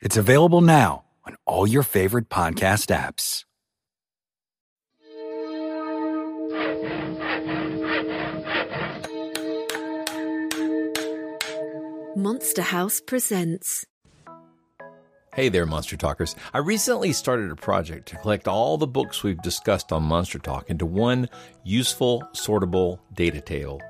It's available now on all your favorite podcast apps. Monster House presents. Hey there, Monster Talkers. I recently started a project to collect all the books we've discussed on Monster Talk into one useful, sortable data table.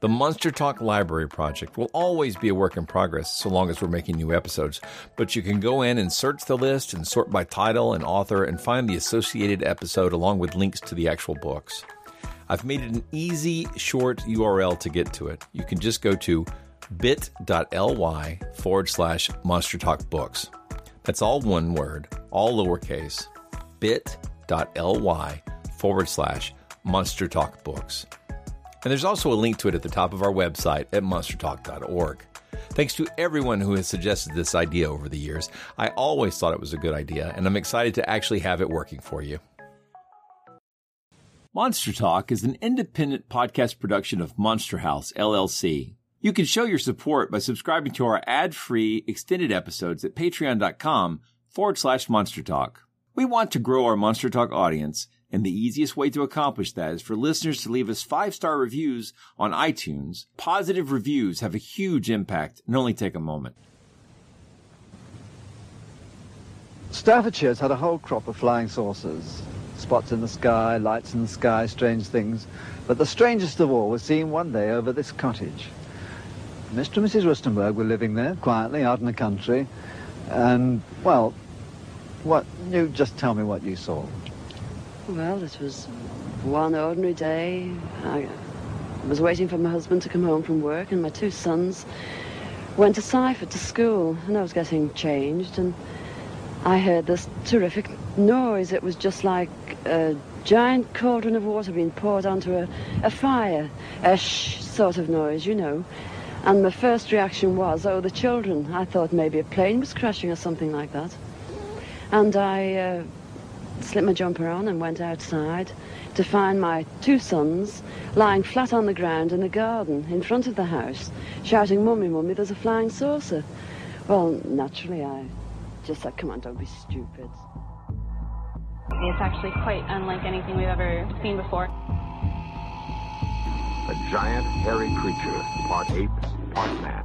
The Monster Talk Library Project will always be a work in progress so long as we're making new episodes, but you can go in and search the list and sort by title and author and find the associated episode along with links to the actual books. I've made it an easy, short URL to get to it. You can just go to bit.ly forward slash monster talk books. That's all one word, all lowercase, bit.ly forward slash monster talk books. And there's also a link to it at the top of our website at monstertalk.org. Thanks to everyone who has suggested this idea over the years. I always thought it was a good idea, and I'm excited to actually have it working for you. Monster Talk is an independent podcast production of Monster House, LLC. You can show your support by subscribing to our ad-free extended episodes at patreon.com forward slash monster talk. We want to grow our Monster Talk audience, and the easiest way to accomplish that is for listeners to leave us five-star reviews on iTunes. Positive reviews have a huge impact and only take a moment. Staffordshire's had a whole crop of flying saucers. Spots in the sky, lights in the sky, strange things. But the strangest of all was seen one day over this cottage. Mr. and Mrs. Rustenberg were living there, quietly, out in the country. And, well, what, you just tell me what you saw. Well, it was one ordinary day. I was waiting for my husband to come home from work, and my two sons went to Seifert to school, and I was getting changed, and I heard this terrific noise. It was just like a giant cauldron of water being poured onto a, a fire, a shh sort of noise, you know. And my first reaction was, oh, the children. I thought maybe a plane was crashing or something like that. And I uh, slipped my jumper on and went outside to find my two sons lying flat on the ground in the garden in front of the house, shouting, Mummy, Mummy, there's a flying saucer. Well, naturally, I just said, come on, don't be stupid. It's actually quite unlike anything we've ever seen before. A giant, hairy creature, part ape, part man.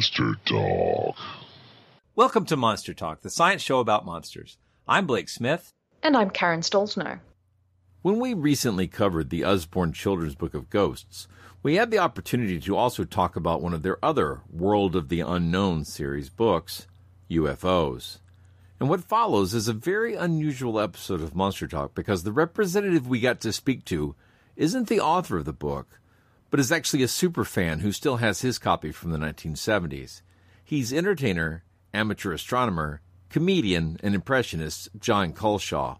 Monster Talk. Welcome to Monster Talk, the science show about monsters. I'm Blake Smith. And I'm Karen Stollznow. When we recently covered the Usborne Children's Book of Ghosts, we had the opportunity to also talk about one of their other World of the Unknown series books, UFOs. And what follows is a very unusual episode of Monster Talk because the representative we got to speak to isn't the author of the book, but is actually a super fan who still has his copy from the 1970s. He's entertainer, amateur astronomer, comedian, and impressionist Jon Culshaw.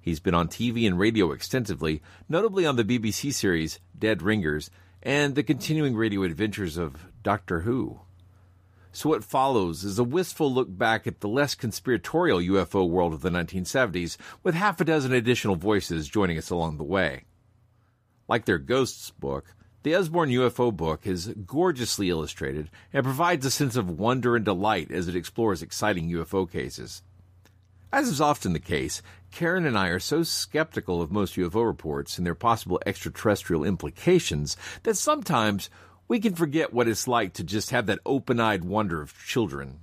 He's been on TV and radio extensively, notably on the BBC series Dead Ringers and the continuing radio adventures of Doctor Who. So what follows is a wistful look back at the less conspiratorial UFO world of the 1970s, with half a dozen additional voices joining us along the way. Like their Ghosts book, the Usborne UFO book is gorgeously illustrated and provides a sense of wonder and delight as it explores exciting UFO cases. As is often the case, Karen and I are so skeptical of most UFO reports and their possible extraterrestrial implications that sometimes we can forget what it's like to just have that open eyed wonder of children.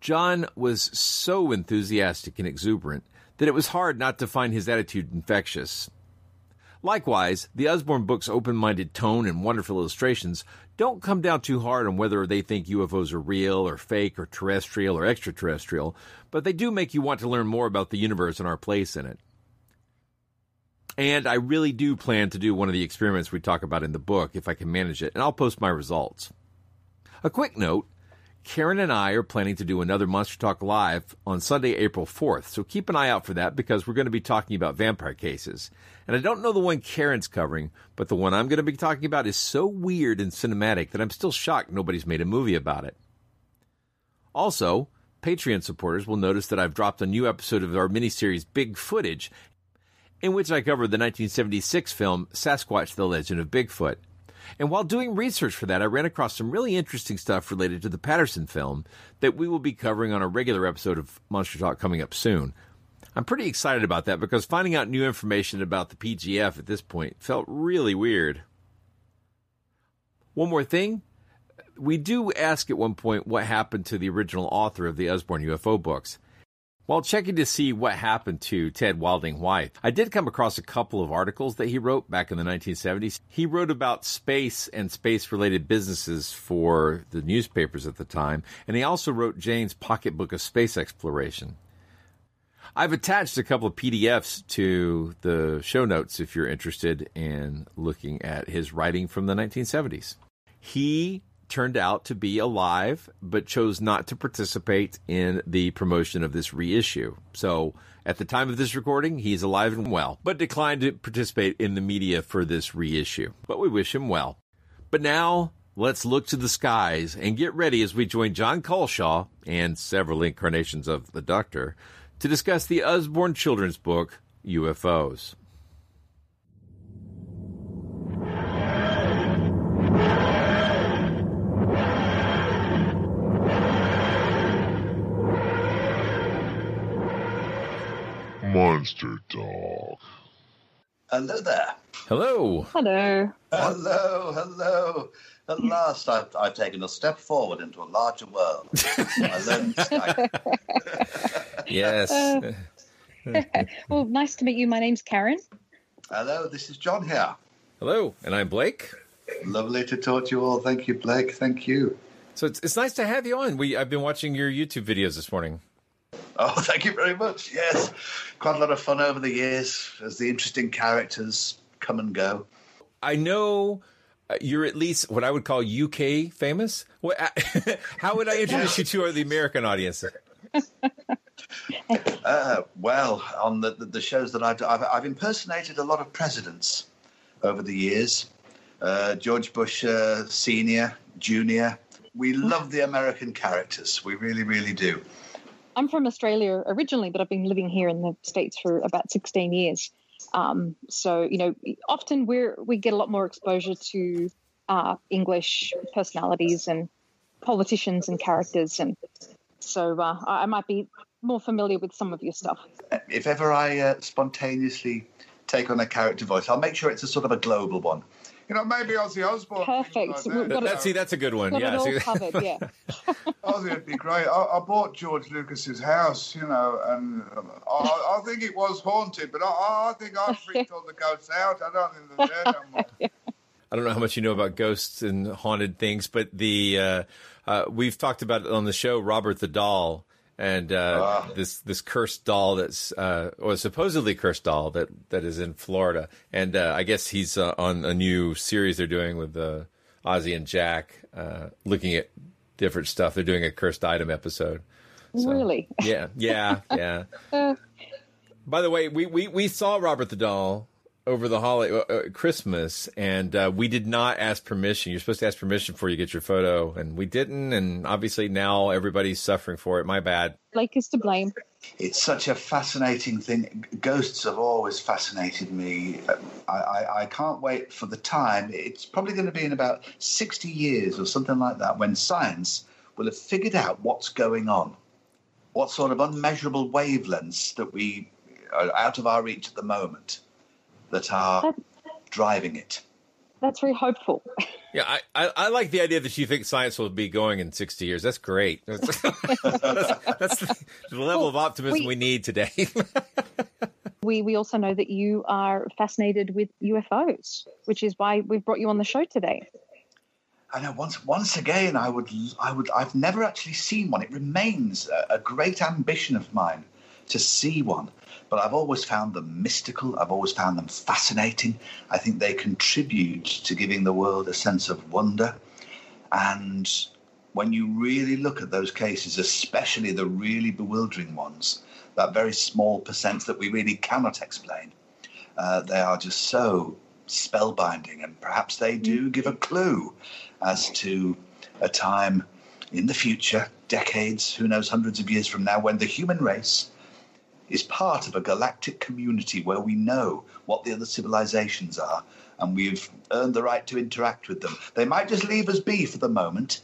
John was so enthusiastic and exuberant that it was hard not to find his attitude infectious. Likewise, the Usborne book's open minded tone and wonderful illustrations don't come down too hard on whether they think UFOs are real or fake or terrestrial or extraterrestrial, but they do make you want to learn more about the universe and our place in it. And I really do plan to do one of the experiments we talk about in the book if I can manage it, and I'll post my results. A quick note Karen and I are planning to do another Monster Talk Live on Sunday, April 4th, so keep an eye out for that because we're going to be talking about vampire cases. And I don't know the one Karen's covering, but the one I'm going to be talking about is so weird and cinematic that I'm still shocked nobody's made a movie about it. Also, Patreon supporters will notice that I've dropped a new episode of our miniseries Big Footage, in which I cover the 1976 film Sasquatch The Legend of Bigfoot. And while doing research for that, I ran across some really interesting stuff related to the Patterson film that we will be covering on a regular episode of Monster Talk coming up soon. I'm pretty excited about that because finding out new information about the PGF at this point felt really weird. One more thing. We do ask at one point what happened to the original author of the Usborne UFO books. While checking to see what happened to Ted Wilding White, I did come across a couple of articles that he wrote back in the 1970s. He wrote about space and space related businesses for the newspapers at the time, and he also wrote Jane's Pocketbook of Space Exploration. I've attached a couple of PDFs to the show notes if you're interested in looking at his writing from the 1970s. He turned out to be alive, but chose not to participate in the promotion of this reissue. So, at the time of this recording, he's alive and well, but declined to participate in the media for this reissue. But we wish him well. But now, let's look to the skies and get ready as we join Jon Culshaw and several incarnations of the Doctor to discuss the Usborne children's book, UFOs. Monster Talk. Hello there. Hello. Hello. Hello, hello. At last, I've, I've taken a step forward into a larger world. I learned Yes. Uh, well, nice to meet you. My name's Karen. Hello, this is Jon here. Hello, and I'm Blake. Lovely to talk to you all. Thank you, Blake. Thank you. So it's, it's nice to have you on. We I've been watching your YouTube videos this morning. Oh, thank you very much. Yes, quite a lot of fun over the years as the interesting characters come and go. I know uh, you're at least what I would call UK famous. What, how would I introduce you to the American audience? Uh, well, on the, the, the shows that I've, I've, I've impersonated a lot of presidents over the years. Uh, George Bush uh, Senior, Junior. We love the American characters. We really, really do. I'm from Australia originally, but I've been living here in the States for about 16 years. Um, so, you know, often we're, we get a lot more exposure to uh, English personalities and politicians and characters. And so uh, I might be more familiar with some of your stuff. If ever I uh, spontaneously take on a character voice, I'll make sure it's a sort of a global one. You know, maybe Ozzy Osbourne. Perfect. Like We've got That, see, that's a good one. got Yeah. it all see- covered, yeah. Ozzy would be great. I, I bought George Lucas's house, you know, and um, I, I think it was haunted, but I, I think I freaked all the ghosts out. I don't think they're there no more. I don't know how much you know about ghosts and haunted things, but the uh, uh, we've talked about it on the show Robert the doll and uh, this this cursed doll that's uh, or supposedly cursed doll that that is in Florida, and uh, I guess he's uh, on a new series they're doing with uh, Ozzy and Jack, uh, looking at different stuff. They're doing a cursed item episode. So, really? Yeah, yeah, yeah. Uh, By the way, we, we, we saw Robert the Doll over the holiday uh, uh, Christmas, and uh, we did not ask permission. You're supposed to ask permission before you get your photo, and we didn't. And obviously now everybody's suffering for it. My bad. Blake is to blame. It's such a fascinating thing. Ghosts have always fascinated me. I, I, I can't wait for the time. It's probably going to be in about 60 years or something like that when science will have figured out what's going on, what sort of unmeasurable wavelengths that we are out of our reach at the moment that are driving it. That's very hopeful. Yeah, I, I, I, like the idea that you think science will be going in 60 years. That's great. That's, that's, that's the, the, level well, of optimism we, we need today. we, we also know that you are fascinated with UFOs, which is why we've brought you on the show today. I know. Once, once again, I would, I would. I've never actually seen one. It remains a, a great ambition of mine to see one but I've always found them mystical. I've always found them fascinating. I think they contribute to giving the world a sense of wonder. And when you really look at those cases, especially the really bewildering ones, that very small percent that we really cannot explain, uh, they are just so spellbinding. And perhaps they do give a clue as to a time in the future, decades, who knows, hundreds of years from now, when the human race is part of a galactic community where we know what the other civilizations are and we've earned the right to interact with them. They might just leave us be for the moment.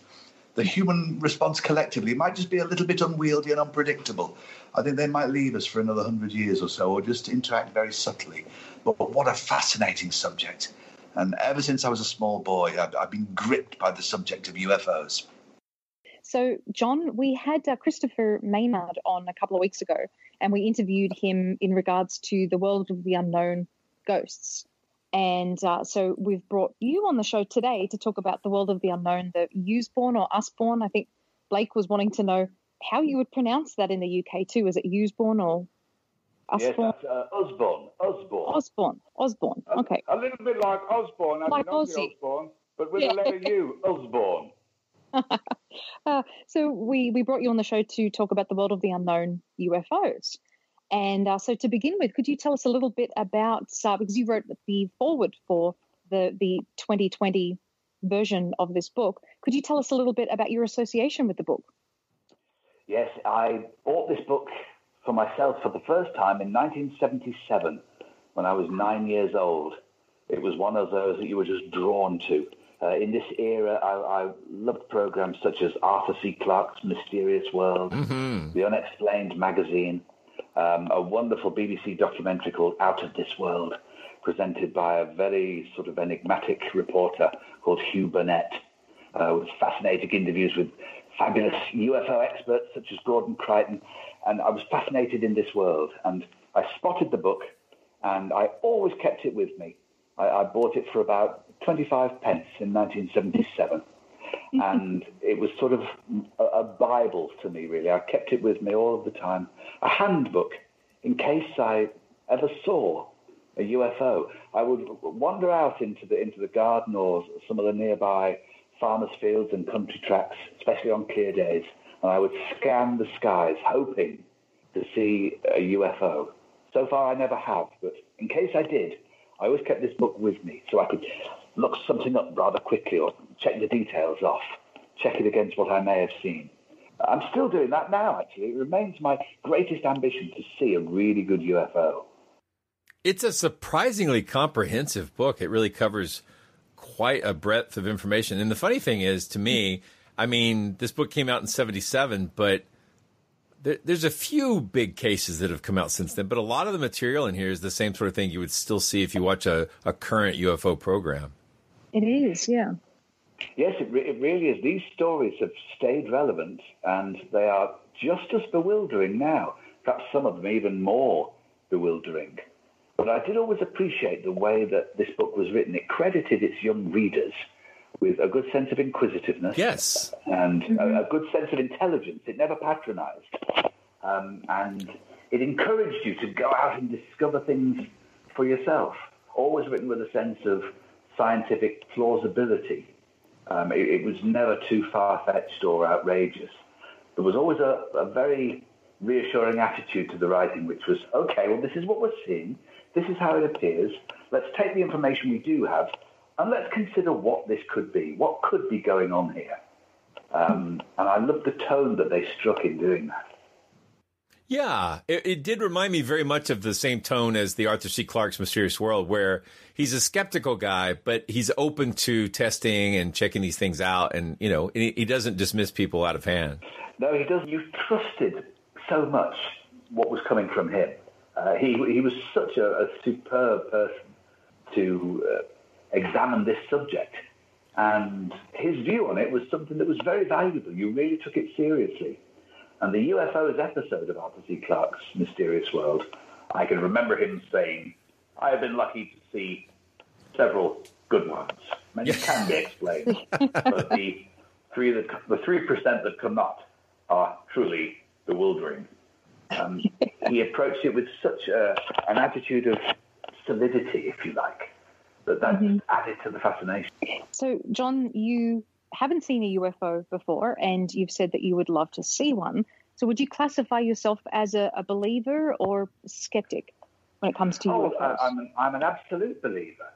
The human response collectively might just be a little bit unwieldy and unpredictable. I think they might leave us for another hundred years or so, or just interact very subtly. But, but what a fascinating subject. And ever since I was a small boy, I've, I've been gripped by the subject of UFOs. So, Jon, we had uh, Christopher Maynard on a couple of weeks ago, and we interviewed him in regards to the world of the unknown ghosts. And uh, so we've brought you on the show today to talk about the world of the unknown, the Usborn or Usborn. I think Blake was wanting to know how you would pronounce that in the UK too. Is it Usborn or Usborn? Yes, uh, Osborne. Osborne. Osborne. Osborne. Okay. A, a little bit like Osborne, like. Osborne, but with yeah. the letter U, Osborne. Uh, so we we brought you on the show to talk about the world of the unknown UFOs. And uh, so to begin with, could you tell us a little bit about uh, because you wrote the forward for the the 2020 version of this book? Could you tell us a little bit about your association with the book? Yes, I bought this book for myself for the first time in 1977 when I was nine years old. It was one of those that you were just drawn to. Uh, in this era, I, I, loved programs such as Arthur C. Clarke's Mysterious World, mm-hmm. The Unexplained Magazine, um, a wonderful BBC documentary called Out of This World, presented by a very sort of enigmatic reporter called Hugh Burnett, uh, with fascinating interviews with fabulous UFO experts such as Gordon Creighton. And I was fascinated in this world. And I spotted the book, and I always kept it with me. I, I bought it for about 25 pence in 1977. and it was sort of a, a, Bible to me, really. I kept it with me all of the time. A handbook in case I ever saw a UFO. I would wander out into the into the garden or some of the nearby farmers' fields and country tracks, especially on clear days, and I would scan the skies, hoping to see a UFO. So far, I never have, but in case I did, I always kept this book with me so I could look something up rather quickly or check the details off, check it against what I may have seen. I'm still doing that now, actually. It remains my greatest ambition to see a really good UFO. It's a surprisingly comprehensive book. It really covers quite a breadth of information. And the funny thing is, to me, I mean, this book came out in 77, but there, there's a few big cases that have come out since then, but a lot of the material in here is the same sort of thing you would still see if you watch a, a current UFO program. It is, yeah. Yes, it, re- it really is. These stories have stayed relevant and they are just as bewildering now, perhaps some of them even more bewildering. But I did always appreciate the way that this book was written. It credited its young readers with a good sense of inquisitiveness. Yes. And mm-hmm. a, a, good sense of intelligence. It never patronized. Um, and it encouraged you to go out and discover things for yourself. Always written with a sense of scientific plausibility. Um, it, it, was never too far fetched or outrageous. There was always a, a very reassuring attitude to the writing, which was, okay, well, this is what we're seeing. This is how it appears. Let's take the information we do have and let's consider what this could be. What could be going on here? Um, and I love the tone that they struck in doing that. Yeah, it, it, did remind me very much of the same tone as the Arthur C. Clarke's Mysterious World, where he's a skeptical guy, but he's open to testing and checking these things out, and you know, he, he doesn't dismiss people out of hand. No, he doesn't. You trusted so much what was coming from him. Uh, he he was such a, a superb person to uh, examine this subject, and his view on it was something that was very valuable. You really took it seriously. And the UFOs episode of Arthur C. Clarke's Mysterious World, I can remember him saying, I have been lucky to see several good ones. Many can be explained, but the three that the three percent that cannot are truly bewildering. Um, he approached it with such a, an attitude of solidity, if you like, that that mm-hmm. added to the fascination. So, John, you haven't seen a UFO before, and you've said that you would love to see one. So, would you classify yourself as a, a believer or skeptic when it comes to oh, UFOs? I'm an, I'm an absolute believer.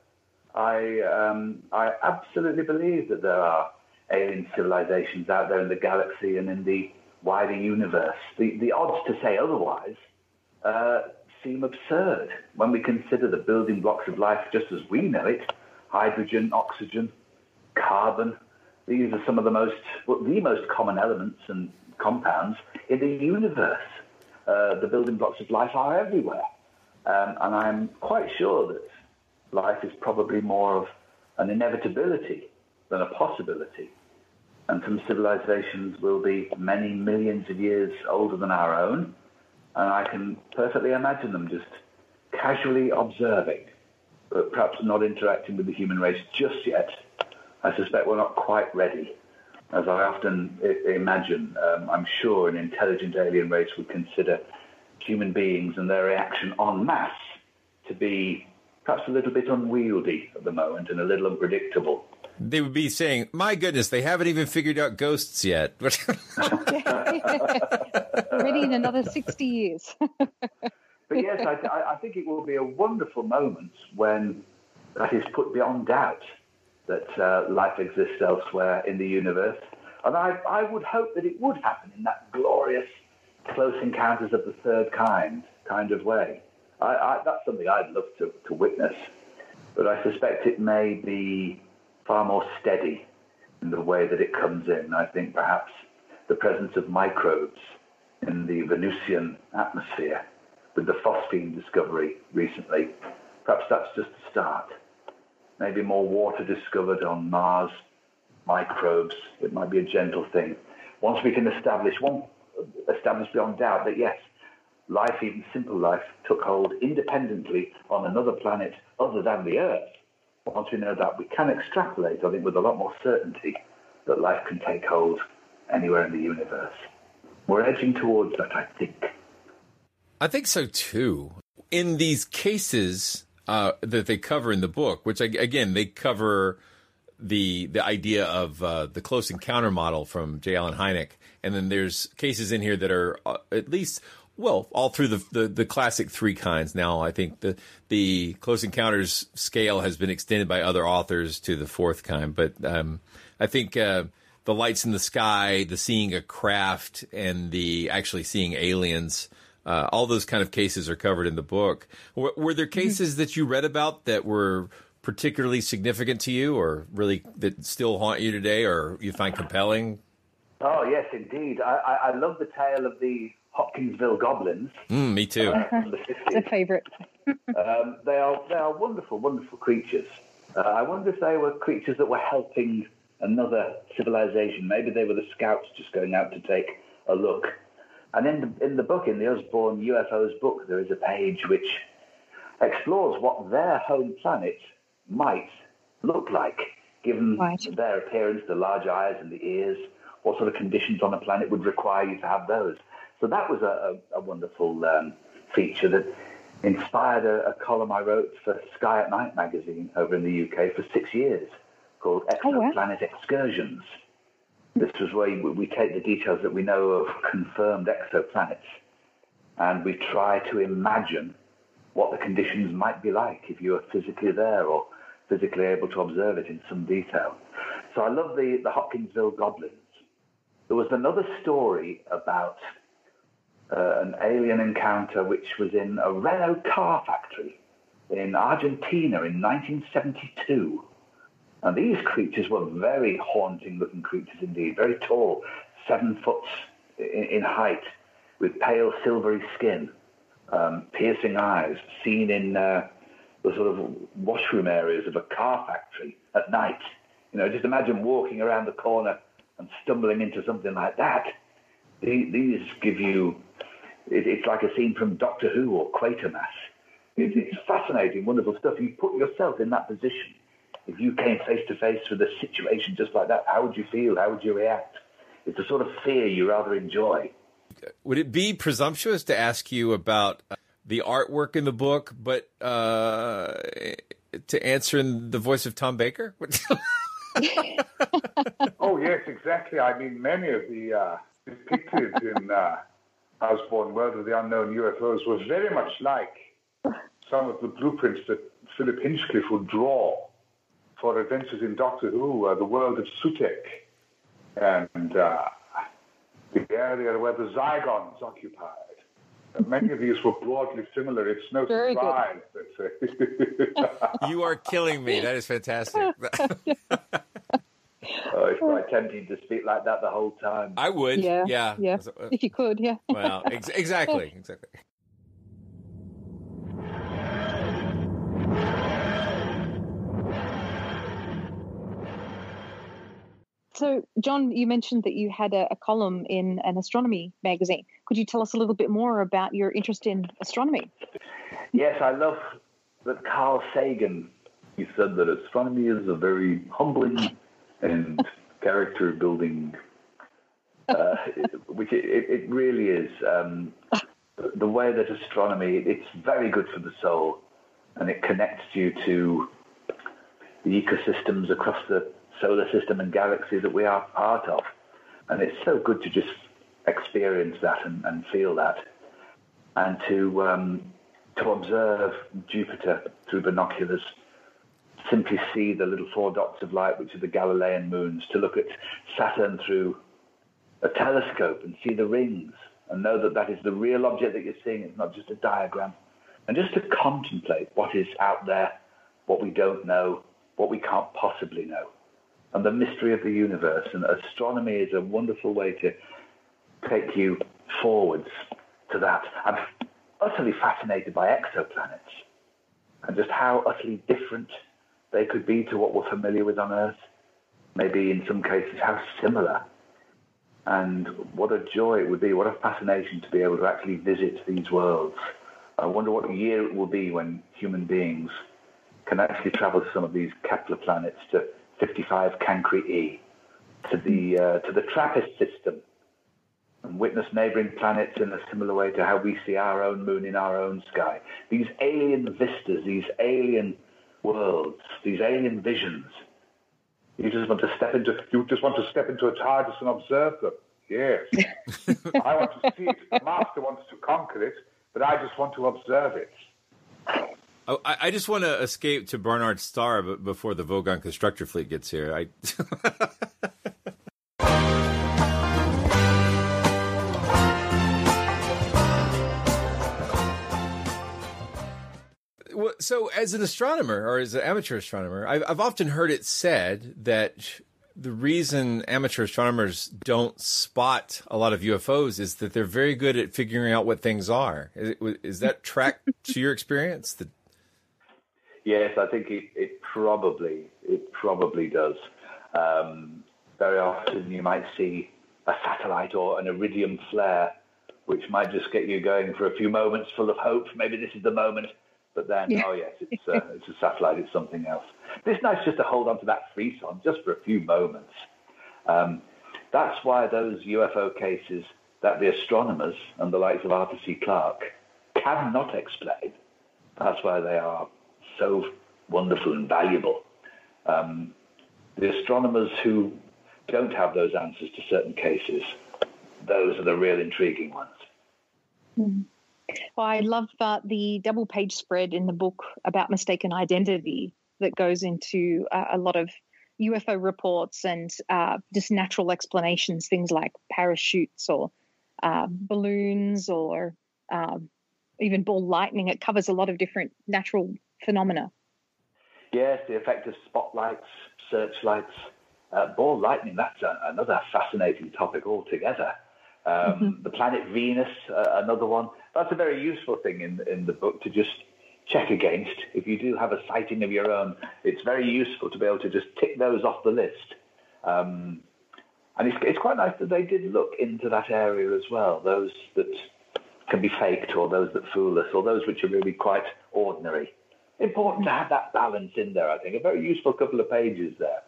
I um, I absolutely believe that there are alien civilizations out there in the galaxy and in the wider universe. The the odds to say otherwise uh, seem absurd when we consider the building blocks of life just as we know it: hydrogen, oxygen, carbon, these are some of the most, well, the most common elements and compounds in the universe. Uh, the building blocks of life are everywhere. Um, and I'm quite sure that life is probably more of an inevitability than a possibility. And some civilizations will be many millions of years older than our own. And I can perfectly imagine them just casually observing, but perhaps not interacting with the human race just yet I suspect we're not quite ready. As I often imagine, um, I'm sure an intelligent alien race would consider human beings and their reaction en masse to be perhaps a little bit unwieldy at the moment and a little unpredictable. They would be saying, "My goodness, they haven't even figured out ghosts yet." Ready in another sixty years. but yes, I, I think it will be a wonderful moment when that is put beyond doubt that uh, life exists elsewhere in the universe. And I, I would hope that it would happen in that glorious close encounters of the third kind kind of way. I, I, that's something I'd love to, to witness. But I suspect it may be far more steady in the way that it comes in. I think perhaps the presence of microbes in the Venusian atmosphere with the phosphine discovery recently, perhaps that's just the start maybe more water discovered on Mars, microbes. It might be a gentle thing. Once we can establish one, establish beyond doubt that yes, life, even simple life, took hold independently on another planet other than the Earth. Once we know that, we can extrapolate, I think, with a lot more certainty that life can take hold anywhere in the universe. We're edging towards that, I think. I think so too. In these cases, uh, that they cover in the book, which again they cover the the idea of uh, the close encounter model from J. Allen Hynek, and then there's cases in here that are uh, at least well all through the, the, the classic three kinds. Now I think the the close encounters scale has been extended by other authors to the fourth kind, but um, I think uh, the lights in the sky, the seeing a craft, and the actually seeing aliens uh, all those kind of cases are covered in the book. W- were there mm-hmm. cases mm-hmm. that you read about that were particularly significant to you, or really that still haunt you today, or you find compelling? Oh yes, indeed. I, I, I love the tale of the Hopkinsville goblins. Mm, me too. Uh, it's a favourite. um, they are they are wonderful, wonderful creatures. Uh, I wonder if they were creatures that were helping another civilization. Maybe they were the scouts just going out to take a look and in the, in the book, in the Usborne UFOs book, there is a page which explores what their home planet might look like, given right. their appearance, the large eyes and the ears, what sort of conditions on a planet would require you to have those. So that was a, a, a wonderful um, feature that inspired a, a, column I wrote for Sky at Night magazine over in the UK for six years called Exoplanet oh, wow. Excursions. This was where we take the details that we know of confirmed exoplanets and we try to imagine what the conditions might be like if you were physically there or physically able to observe it in some detail. So I love the, the Hopkinsville Goblins. There was another story about uh, an alien encounter which was in a Renault car factory in Argentina in 1972. And these creatures were very haunting looking creatures indeed, very tall, seven foot in, in height, with pale silvery skin, um, piercing eyes, seen in uh, the sort of washroom areas of a car factory at night. You know, just imagine walking around the corner and stumbling into something like that. These give you, it's like a scene from Doctor Who or Quatermass. It's fascinating, wonderful stuff. You put yourself in that position. If you came face to face with a situation just like that, how would you feel? How would you react? It's a sort of fear you rather enjoy. Would it be presumptuous to ask you about uh, the artwork in the book, but uh, to answer in the voice of Tom Baker? oh yes, exactly. I mean, many of the uh, depicted in uh, Housebourne World of the Unknown UFOs were very much like some of the blueprints that Philip Hinchcliffe would draw for adventures in Doctor Who, uh, the world of Sutekh, and uh, the area where the Zygons occupied. And many of these were broadly similar. It's no Very surprise that. Uh, you are killing me. That is fantastic. Oh, it's quite tempting to speak like that the whole time. I would. Yeah. Yeah. yeah. If you could, yeah. Well, ex- exactly. Exactly. So, Jon, you mentioned that you had a, a, column in an astronomy magazine. Could you tell us a little bit more about your interest in astronomy? Yes, I love that Carl Sagan. He said that astronomy is a very humbling and character building, uh, which it, it, really is. Um, the way that astronomy, it's very good for the soul, and it connects you to the ecosystems across the solar system and galaxy that we are part of. And it's so good to just experience that and, and feel that, and to um, to observe Jupiter through binoculars, simply see the little four dots of light, which are the Galilean moons, to look at Saturn through a telescope and see the rings, and know that that is the real object that you're seeing. It's not just a diagram, and just to contemplate what is out there, what we don't know, what we can't possibly know and the mystery of the universe. And astronomy is a wonderful way to take you forwards to that. I'm utterly fascinated by exoplanets and just how utterly different they could be to what we're familiar with on Earth. Maybe in some cases, how similar. And what a joy it would be, what a fascination to be able to actually visit these worlds. I wonder what year it will be when human beings can actually travel to some of these Kepler planets to 55 Cancri E to the uh, to the TRAPPIST system and witness neighboring planets in a similar way to how we see our own moon in our own sky. These alien vistas, these alien worlds, these alien visions. You just want to step into you just want to step into a TARDIS and observe them. Yes. I want to see it. The master wants to conquer it, but I just want to observe it. Oh, I, I, just want to escape to Barnard Star before the Vogon constructor fleet gets here. I. so, as an astronomer or as an amateur astronomer, I've, I've often heard it said that the reason amateur astronomers don't spot a lot of UFOs is that they're very good at figuring out what things are. Is, is that track to your experience? Yes, I think it, it probably it probably does. Um, very often you might see a satellite or an iridium flare, which might just get you going for a few moments, full of hope. Maybe this is the moment, but then yeah. oh yes, it's uh, it's a satellite. It's something else. It's nice just to hold on to that frisson just for a few moments. Um, that's why those UFO cases that the astronomers and the likes of Arthur C. Clarke cannot explain. That's why they are so wonderful and valuable. Um, the astronomers who don't have those answers to certain cases, those are the real intriguing ones. Mm. Well, I love uh, the double page spread in the book about mistaken identity that goes into uh, a lot of UFO reports and uh, just natural explanations, things like parachutes or uh, balloons or um, even ball lightning. It covers a lot of different natural phenomena. Yes, the effect of spotlights, searchlights, uh, ball lightning. That's a, another fascinating topic altogether. Um, mm-hmm. The planet Venus, uh, another one. That's a very useful thing in in the book to just check against. If you do have a sighting of your own, it's very useful to be able to just tick those off the list. Um, and it's, it's quite nice that they did look into that area as well, those that can be faked or those that fool us or those which are really quite ordinary. Important to have that balance in there, I think. A very useful couple of pages there.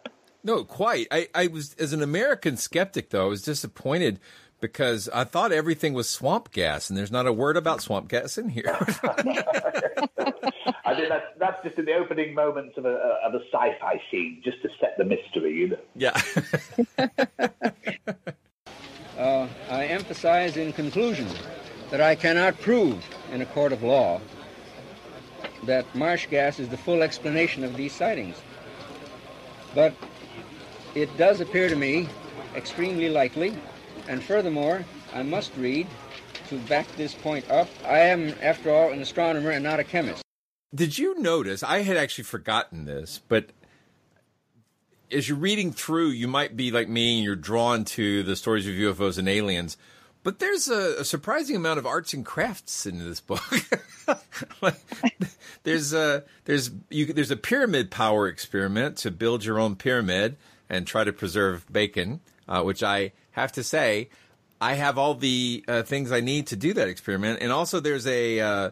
No, quite. I, I was, as an American skeptic, though, I was disappointed because I thought everything was swamp gas, and there's not a word about swamp gas in here. I think that's, that's just in the opening moments of a, of a sci-fi scene, just to set the mystery, you know. Yeah. uh, I emphasize in conclusion that I cannot prove in a court of law that marsh gas is the full explanation of these sightings. But it does appear to me extremely likely and furthermore, I must read to back this point up. I am, after all, an astronomer and not a chemist. Did you notice? I had actually forgotten this, but as you're reading through, you might be like me and you're drawn to the stories of UFOs and aliens. But there's a, a surprising amount of arts and crafts in this book. like, there's a there's you, there's a pyramid power experiment to build your own pyramid and try to preserve bacon, uh, which I have to say, I have all the uh, things I need to do that experiment. And also, there's a uh,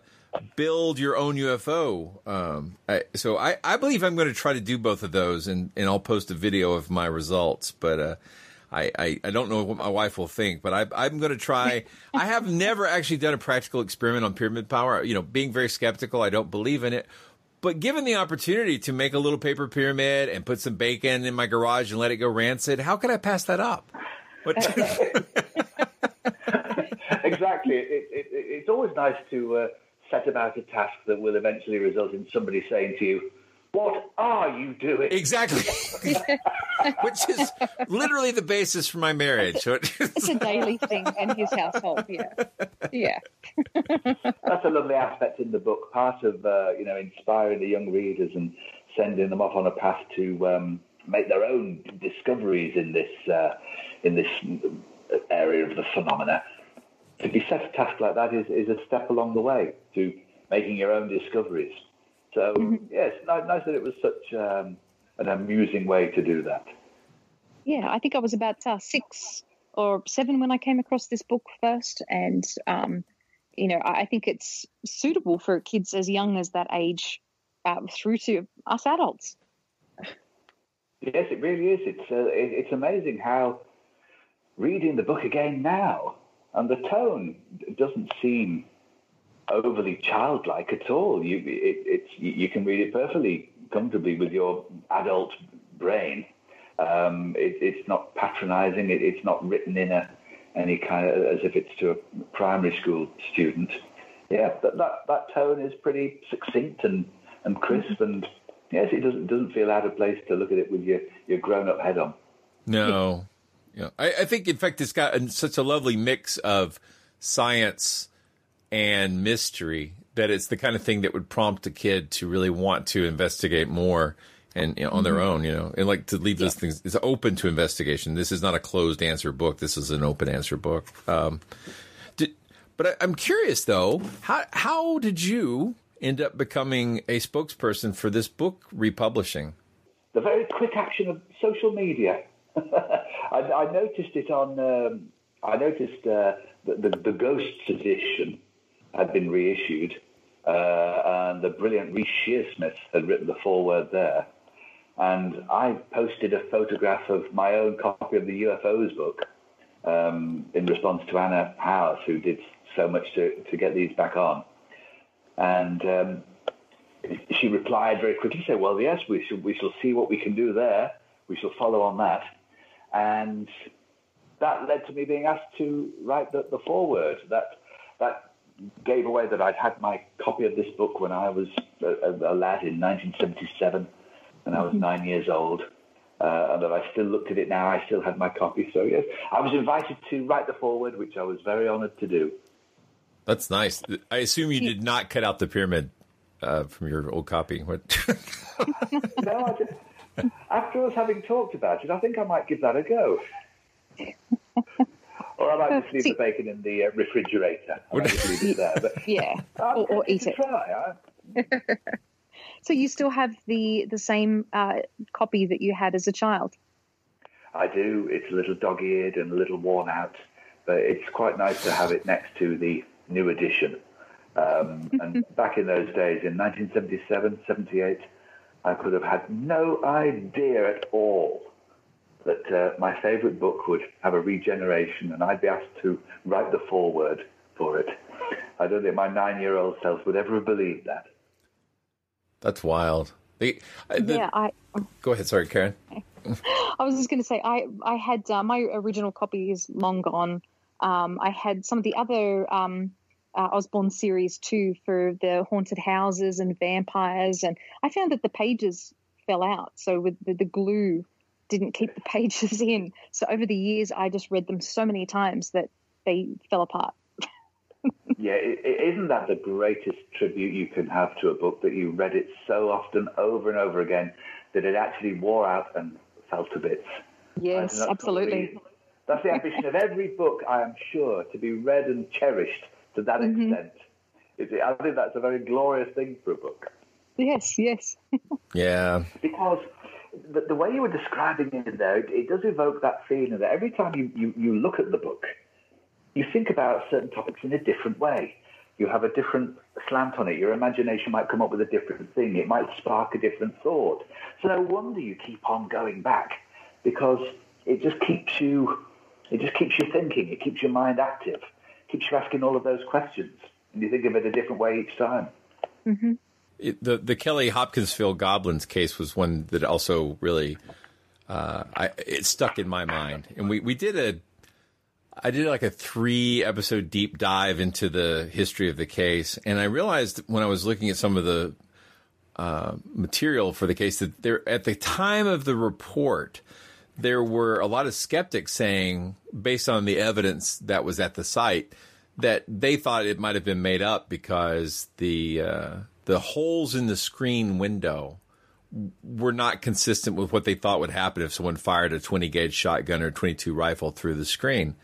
build your own UFO. Um, I, so I, I believe I'm going to try to do both of those, and, and I'll post a video of my results. But uh, I, I, I, don't know what my wife will think, but I, I'm going to try. I have never actually done a practical experiment on pyramid power. You know, being very skeptical, I don't believe in it. But given the opportunity to make a little paper pyramid and put some bacon in my garage and let it go rancid, how could I pass that up? exactly. It, it, it's always nice to uh, set about a task that will eventually result in somebody saying to you, what are you doing? Exactly. Which is literally the basis for my marriage. it's a daily thing in his household. Yeah. Yeah. That's a lovely aspect in the book. Part of, uh, you know, inspiring the young readers and sending them off on a path to um, make their own discoveries in this uh, in this area of the phenomena. To be set a task like that is, is a step along the way to making your own discoveries. So mm-hmm. yes, nice, nice that it was such um, an amusing way to do that. Yeah, I think I was about uh, six or seven when I came across this book first, and um, you know, I think it's suitable for kids as young as that age uh, through to us adults. Yes, it really is. It's uh, it, it's amazing how reading the book again now, and the tone doesn't seem overly childlike at all. You it, it's you can read it perfectly comfortably with your adult brain. Um, it, it's not patronising. It, it's not written in a any kind of as if it's to a primary school student. Yeah, that that, that tone is pretty succinct and and crisp mm-hmm. and yes, it doesn't doesn't feel out of place to look at it with your, your grown up head on. No, yeah, I, I, think in fact it's got such a lovely mix of science and mystery that it's the kind of thing that would prompt a kid to really want to investigate more and you know, on their mm-hmm. own, you know, and like to leave those things. It's open to investigation. This is not a closed answer book. This is an open answer book. Um, did, but I, I'm curious though, how how did you end up becoming a spokesperson for this book republishing? The very quick action of social media. I, I, noticed it on. Um, I noticed uh, that the, the Ghosts edition had been reissued, uh, and the brilliant Reece Shearsmith had written the foreword there. And I posted a photograph of my own copy of the UFOs book um, in response to Anna House, who did so much to, to get these back on. And um, she replied very quickly, said, "Well, yes, we shall we shall see what we can do there. We shall follow on that." And that led to me being asked to write the, the foreword. That that gave away that I'd had my copy of this book when I was a, a, a lad in 1977, when I was Mm-hmm. nine years old, uh, and that I still looked at it now. I still had my copy. So yes, I was invited to write the foreword, which I was very honoured to do. That's nice. I assume you did not cut out the pyramid uh, from your old copy. What? no, I just, after us having talked about it, I think I might give that a go. or I might just leave the bacon in the uh, refrigerator. I might just leave it there. But Yeah, or, or eat it. Try. So you still have the the same uh, copy that you had as a child? I do. It's a little dog-eared and a little worn out, but it's quite nice to have it next to the new edition. Um, and back in those days, in 1977, 78, I could have had no idea at all that uh, my favourite book would have a regeneration and I'd be asked to write the foreword for it. I don't think my nine-year-old self would ever have believed that. That's wild. The, uh, the- yeah, I Go ahead. Sorry, Karen. I was just going to say I I had uh, my original copy is long gone. Um, I had some of the other um, uh, Usborne series too for the haunted houses and vampires, and I found that the pages fell out. So with the, the glue didn't keep the pages in. So over the years, I just read them so many times that they fell apart. Yeah, i- i- isn't that the greatest tribute you can have to a book that you read it so often over and over again that it actually wore out and fell to bits? Yes, that's absolutely. probably- That's the ambition of every book, I am sure, to be read and cherished to that Mm-hmm. extent. I think that's a very glorious thing for a book. Yes, yes. Yeah. Because the, the way you were describing it there, it, it does evoke that feeling that every time you, you, you look at the book, you think about certain topics in a different way. You have a different slant on it. Your imagination might come up with a different thing. It might spark a different thought. So no wonder you keep on going back because it just keeps you, it just keeps you thinking. It keeps your mind active. Keeps you asking all of those questions, and you think of it a different way each time. Mm-hmm. It, the the Kelly Hopkinsville Goblins case was one that also really uh, I, it stuck in my mind, and we we did a I did like a three episode deep dive into the history of the case, and I realized when I was looking at some of the uh, material for the case that there at the time of the report there were a lot of skeptics saying based on the evidence that was at the site that they thought it might have been made up because the uh, the holes in the screen window were not consistent with what they thought would happen if someone fired a 20 gauge shotgun or 22 rifle through the screen.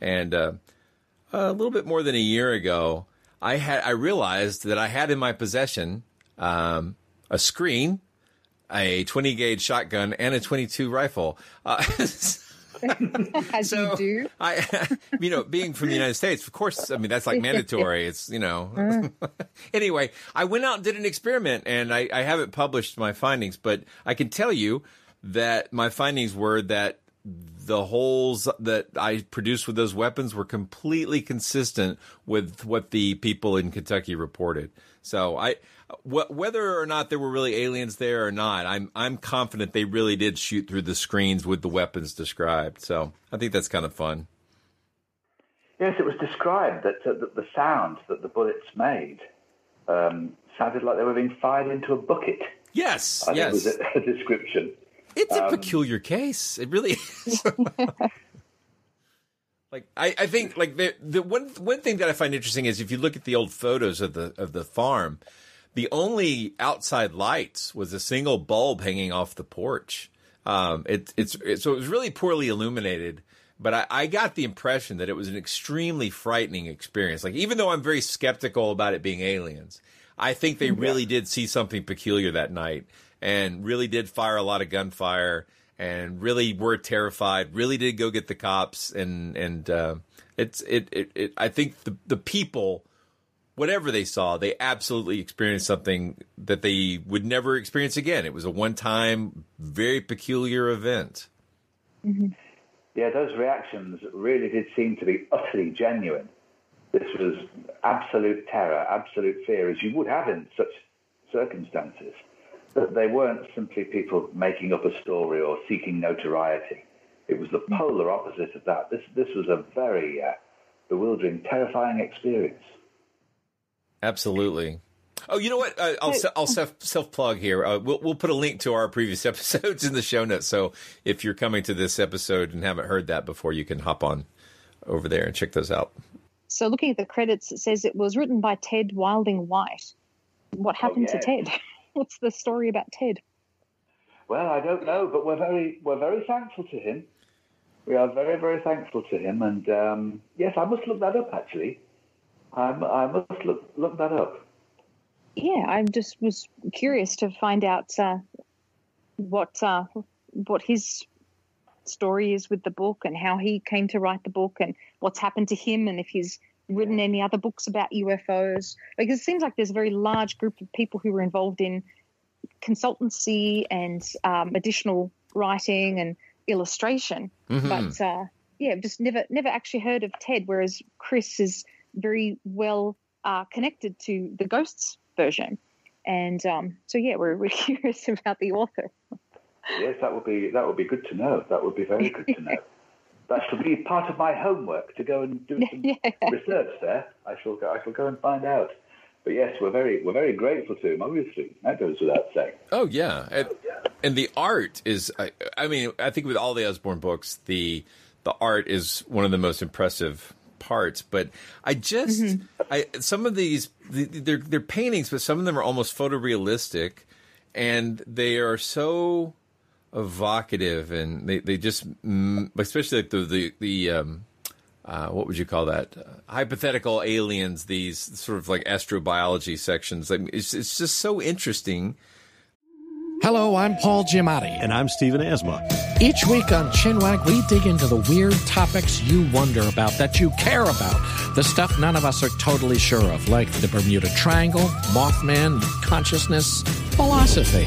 And uh, a little bit more than a year ago, I had I realized that I had in my possession um, a screen, a 20 gauge shotgun, and a 22 rifle. Uh, As you do. I, you know, being from the United States, of course, I mean, that's like mandatory. It's, you know. Uh. anyway, I went out and did an experiment and I, I haven't published my findings, but I can tell you that my findings were that the holes that I produced with those weapons were completely consistent with what the people in Kentucky reported. So I, wh- whether or not there were really aliens there or not, I'm I'm confident they really did shoot through the screens with the weapons described. So I think that's kind of fun. Yes, it was described that, uh, that the sound that the bullets made um, sounded like they were being fired into a bucket. Yes, I yes. was a, a description. It's a Um, peculiar case. It really is. like I, I think like the the one one thing that I find interesting is if you look at the old photos of the of the farm, the only outside lights was a single bulb hanging off the porch. Um, it, it's it, so it was really poorly illuminated. But I, I got the impression that it was an extremely frightening experience. Like even though I'm very skeptical about it being aliens, I think they really did see something peculiar that night and really did fire a lot of gunfire and really were terrified. Really did go get the cops and and uh, it's it, it it I think the the people whatever they saw, they absolutely experienced something that they would never experience again. It was a one time, very peculiar event. Yeah, those reactions really did seem to be utterly genuine. This was absolute terror, absolute fear, as you would have in such circumstances. But they weren't simply people making up a story or seeking notoriety. It was the polar opposite of that. This, this was a very uh, bewildering, terrifying experience. Absolutely. Oh, you know what? Uh, I'll I'll self self plug here. Uh, we'll we'll put a link to our previous episodes in the show notes. So if you're coming to this episode and haven't heard that before, you can hop on over there and check those out. So looking at the credits, it says it was written by Ted Wilding White. What happened Oh, yeah. to Ted? What's the story about Ted? Well, I don't know, but we're very we're very thankful to him. We are very very thankful to him, and um, yes, I must look that up actually. I'm, I must look look that up. Yeah, I just was curious to find out uh, what uh, what his story is with the book and how he came to write the book and what's happened to him and if he's written any other books about UFOs. Because it seems like there's a very large group of people who were involved in consultancy and um, additional writing and illustration. Mhm. But uh, yeah, just never never actually heard of Ted. Whereas Chris is very well uh, connected to the Ghosts version, and um, so yeah, we're, we're curious about the author. Yes, that would be that would be good to know. That would be very good to know. That should be part of my homework to go and do some research there. I shall go, I shall go and find out. But yes, we're very we're very grateful to him. Obviously, that goes without saying. Oh yeah, and, and the art is. I, I mean, I think with all the Usborne books, the the art is one of the most impressive parts. But I just, Mm-hmm. I some of these the- they're they're paintings, but some of them are almost photorealistic, and they are so evocative, and they they just, mm, especially like the the the. Um, uh, what would you call that? Uh, hypothetical aliens. These sort of like astrobiology sections. Like it's it's just so interesting. Hello, I'm Paul Giamatti. And I'm Stephen Asma. Each week on Chinwag, we dig into the weird topics you wonder about, that you care about, the stuff none of us are totally sure of, like the Bermuda Triangle, Mothman, consciousness, philosophy,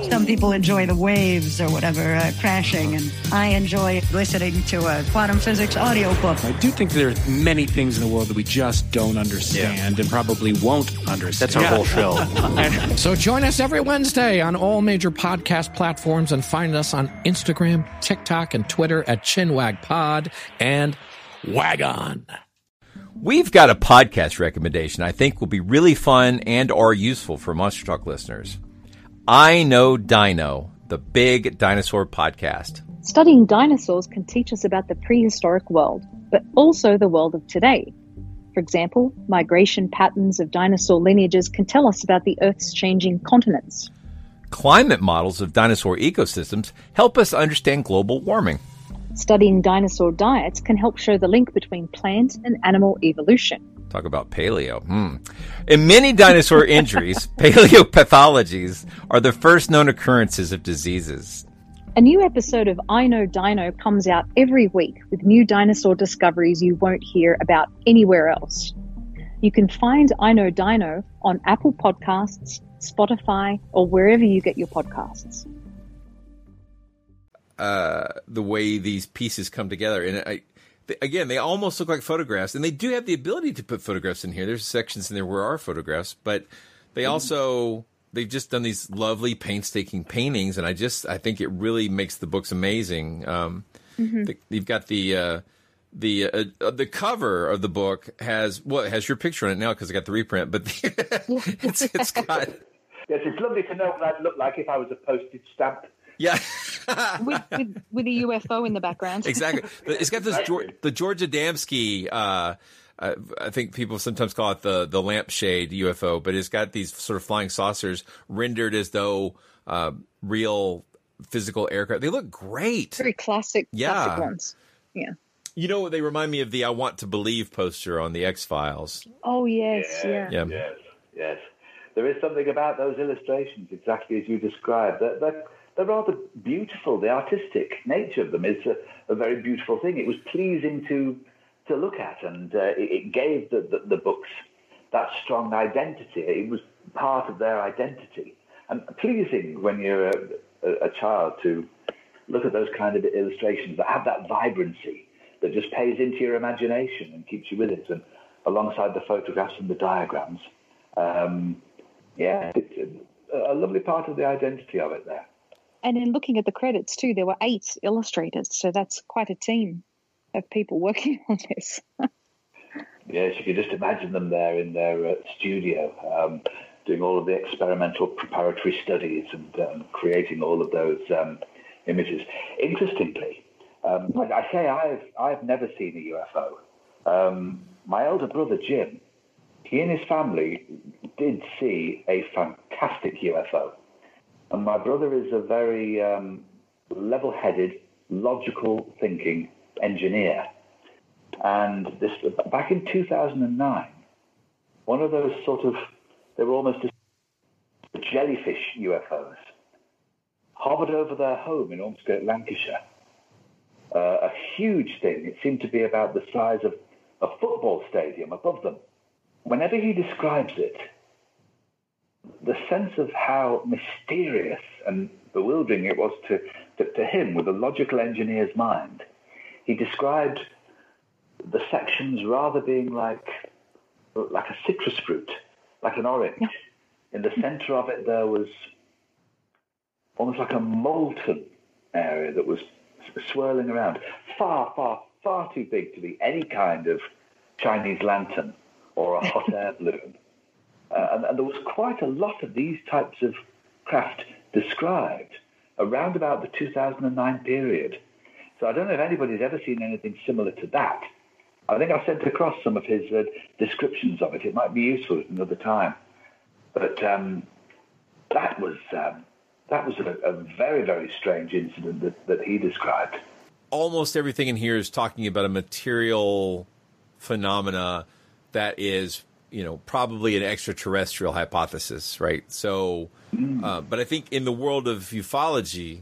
Some people enjoy the waves or whatever uh, crashing, and I enjoy listening to a quantum physics audiobook. I do think there are many things in the world that we just don't understand and probably won't understand. That's our whole show. so join us every Wednesday on all major podcast platforms and find us on Instagram, TikTok, and Twitter at ChinwagPod and Wagon. We've got a podcast recommendation I think will be really fun and or useful for Monster Talk listeners. I Know Dino, the big dinosaur podcast. Studying dinosaurs can teach us about the prehistoric world, but also the world of today. For example, migration patterns of dinosaur lineages can tell us about the Earth's changing continents. Climate models of dinosaur ecosystems help us understand global warming. Studying dinosaur diets can help show the link between plant and animal evolution. Talk about paleo. Hmm. In many dinosaur injuries, paleopathologies are the first known occurrences of diseases. A new episode of I Know Dino comes out every week with new dinosaur discoveries you won't hear about anywhere else. You can find I Know Dino on Apple Podcasts, Spotify, or wherever you get your podcasts. uh, the way these pieces come together. And I, again, they almost look like photographs, and they do have the ability to put photographs in here. There's sections in there where are photographs, but they also they've just done these lovely painstaking paintings, and I just I think it really makes the books amazing. Um, Mhm. the, you've got the. Uh, the uh, uh, the cover of the book has well has your picture on it now because I got the reprint, but the, it's it's got Yes, it's lovely to know what I'd look like if I was a postage stamp. Yeah with, with, with a UFO in the background. exactly. It's got this Geor- the George Adamski. Uh, uh, I think people sometimes call it the the lampshade UFO, but it's got these sort of flying saucers rendered as though uh, real physical aircraft. They look great. Very classic, Yeah. classic ones. Yeah. You know, they remind me of the "I Want to Believe" poster on the X Files. Oh yes, yeah. Yeah. Yes, yes. There is something about those illustrations, exactly as you described. They're, they're, they're rather beautiful. The artistic nature of them is a, a very beautiful thing. It was pleasing to to look at, and uh, it, it gave the, the, the books that strong identity. It was part of their identity, and pleasing when you're a, a, a child to look at those kind of illustrations that have that vibrancy that just pays into your imagination and keeps you with it. And alongside the photographs and the diagrams, um, yeah, a lovely part of the identity of it there. And in looking at the credits too, there were eight illustrators, so that's quite a team of people working on this. yes, you can just imagine them there in their uh, studio, um, doing all of the experimental preparatory studies and um, creating all of those um, images. Interestingly, um, I say I've I've never seen a UFO. Um, my elder brother Jim, he and his family did see a fantastic UFO, and my brother is a very um, level-headed, logical thinking engineer. And this back in 2009, one of those sort of they were almost jellyfish UFOs hovered over their home in Ormskirk, Lancashire. Uh, a huge thing. It seemed to be about the size of a football stadium above them. Whenever he describes it, the sense of how mysterious and bewildering it was to, to, to him with a logical engineer's mind, he described the sections rather being like, like a citrus fruit, like an orange. In the center of it, there was almost like a molten area that was swirling around, far, far, far too big to be any kind of Chinese lantern or a hot air balloon. Uh, and, and, there was quite a lot of these types of craft described around about the 2009 period. So I don't know if anybody's ever seen anything similar to that. I think I sent across some of his uh, descriptions of it. It might be useful at another time. But um, that was um, that was a, a very, very strange incident that, that he described. Almost everything in here is talking about a material phenomena that is, you know, probably an extraterrestrial hypothesis, right? So, mm. uh, but I think in the world of ufology,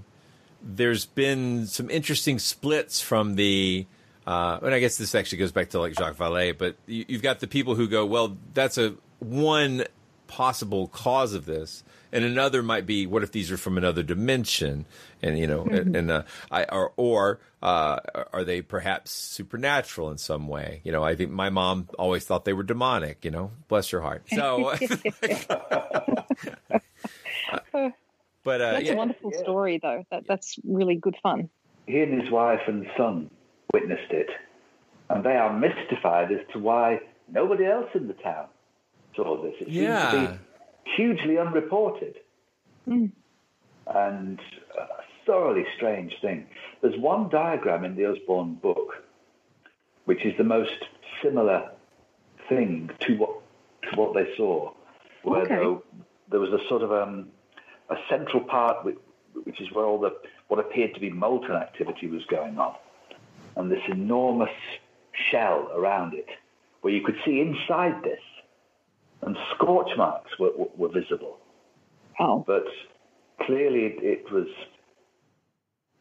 there's been some interesting splits from the uh, and I guess this actually goes back to like Jacques Vallée, but you, have got the people who go, well, that's a one possible cause of this, and another might be what if these are from another dimension? And you know mm-hmm. and, uh, I, or, or uh, are they perhaps supernatural in some way? You know i think my mom always thought they were demonic you know? Bless your heart. So but uh, that's yeah. a wonderful story though. That, that's really good fun. He and his wife and son witnessed it. And they are mystified as to why nobody else in the town saw this. It yeah. Seems to be hugely unreported. Mm. And a thoroughly strange thing. There's one diagram in the Usborne book which is the most similar thing to what to what they saw, where okay. there, there, was a sort of um, a central part which, which is where all the what appeared to be molten activity was going on, and this enormous shell around it, where you could see inside this and scorch marks were, were, were visible. Oh. But clearly it, it was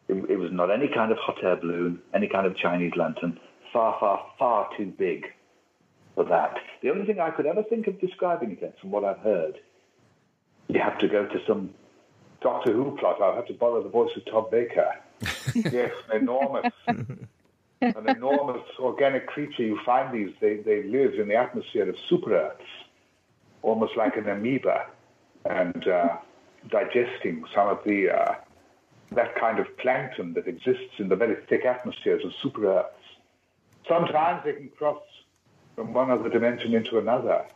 it, it, was not any kind of hot air balloon, any kind of Chinese lantern, far, far, far too big for that. The only thing I could ever think of describing it from what I've heard, you have to go to some Doctor Who plot. I'll have to borrow the voice of Tom Baker. yes, an enormous, an enormous organic creature. You find these, they, they live in the atmosphere of super Earths almost like an amoeba and uh, digesting some of the uh, that kind of plankton that exists in the very thick atmospheres of super Earths. Sometimes they can cross from one other dimension into another,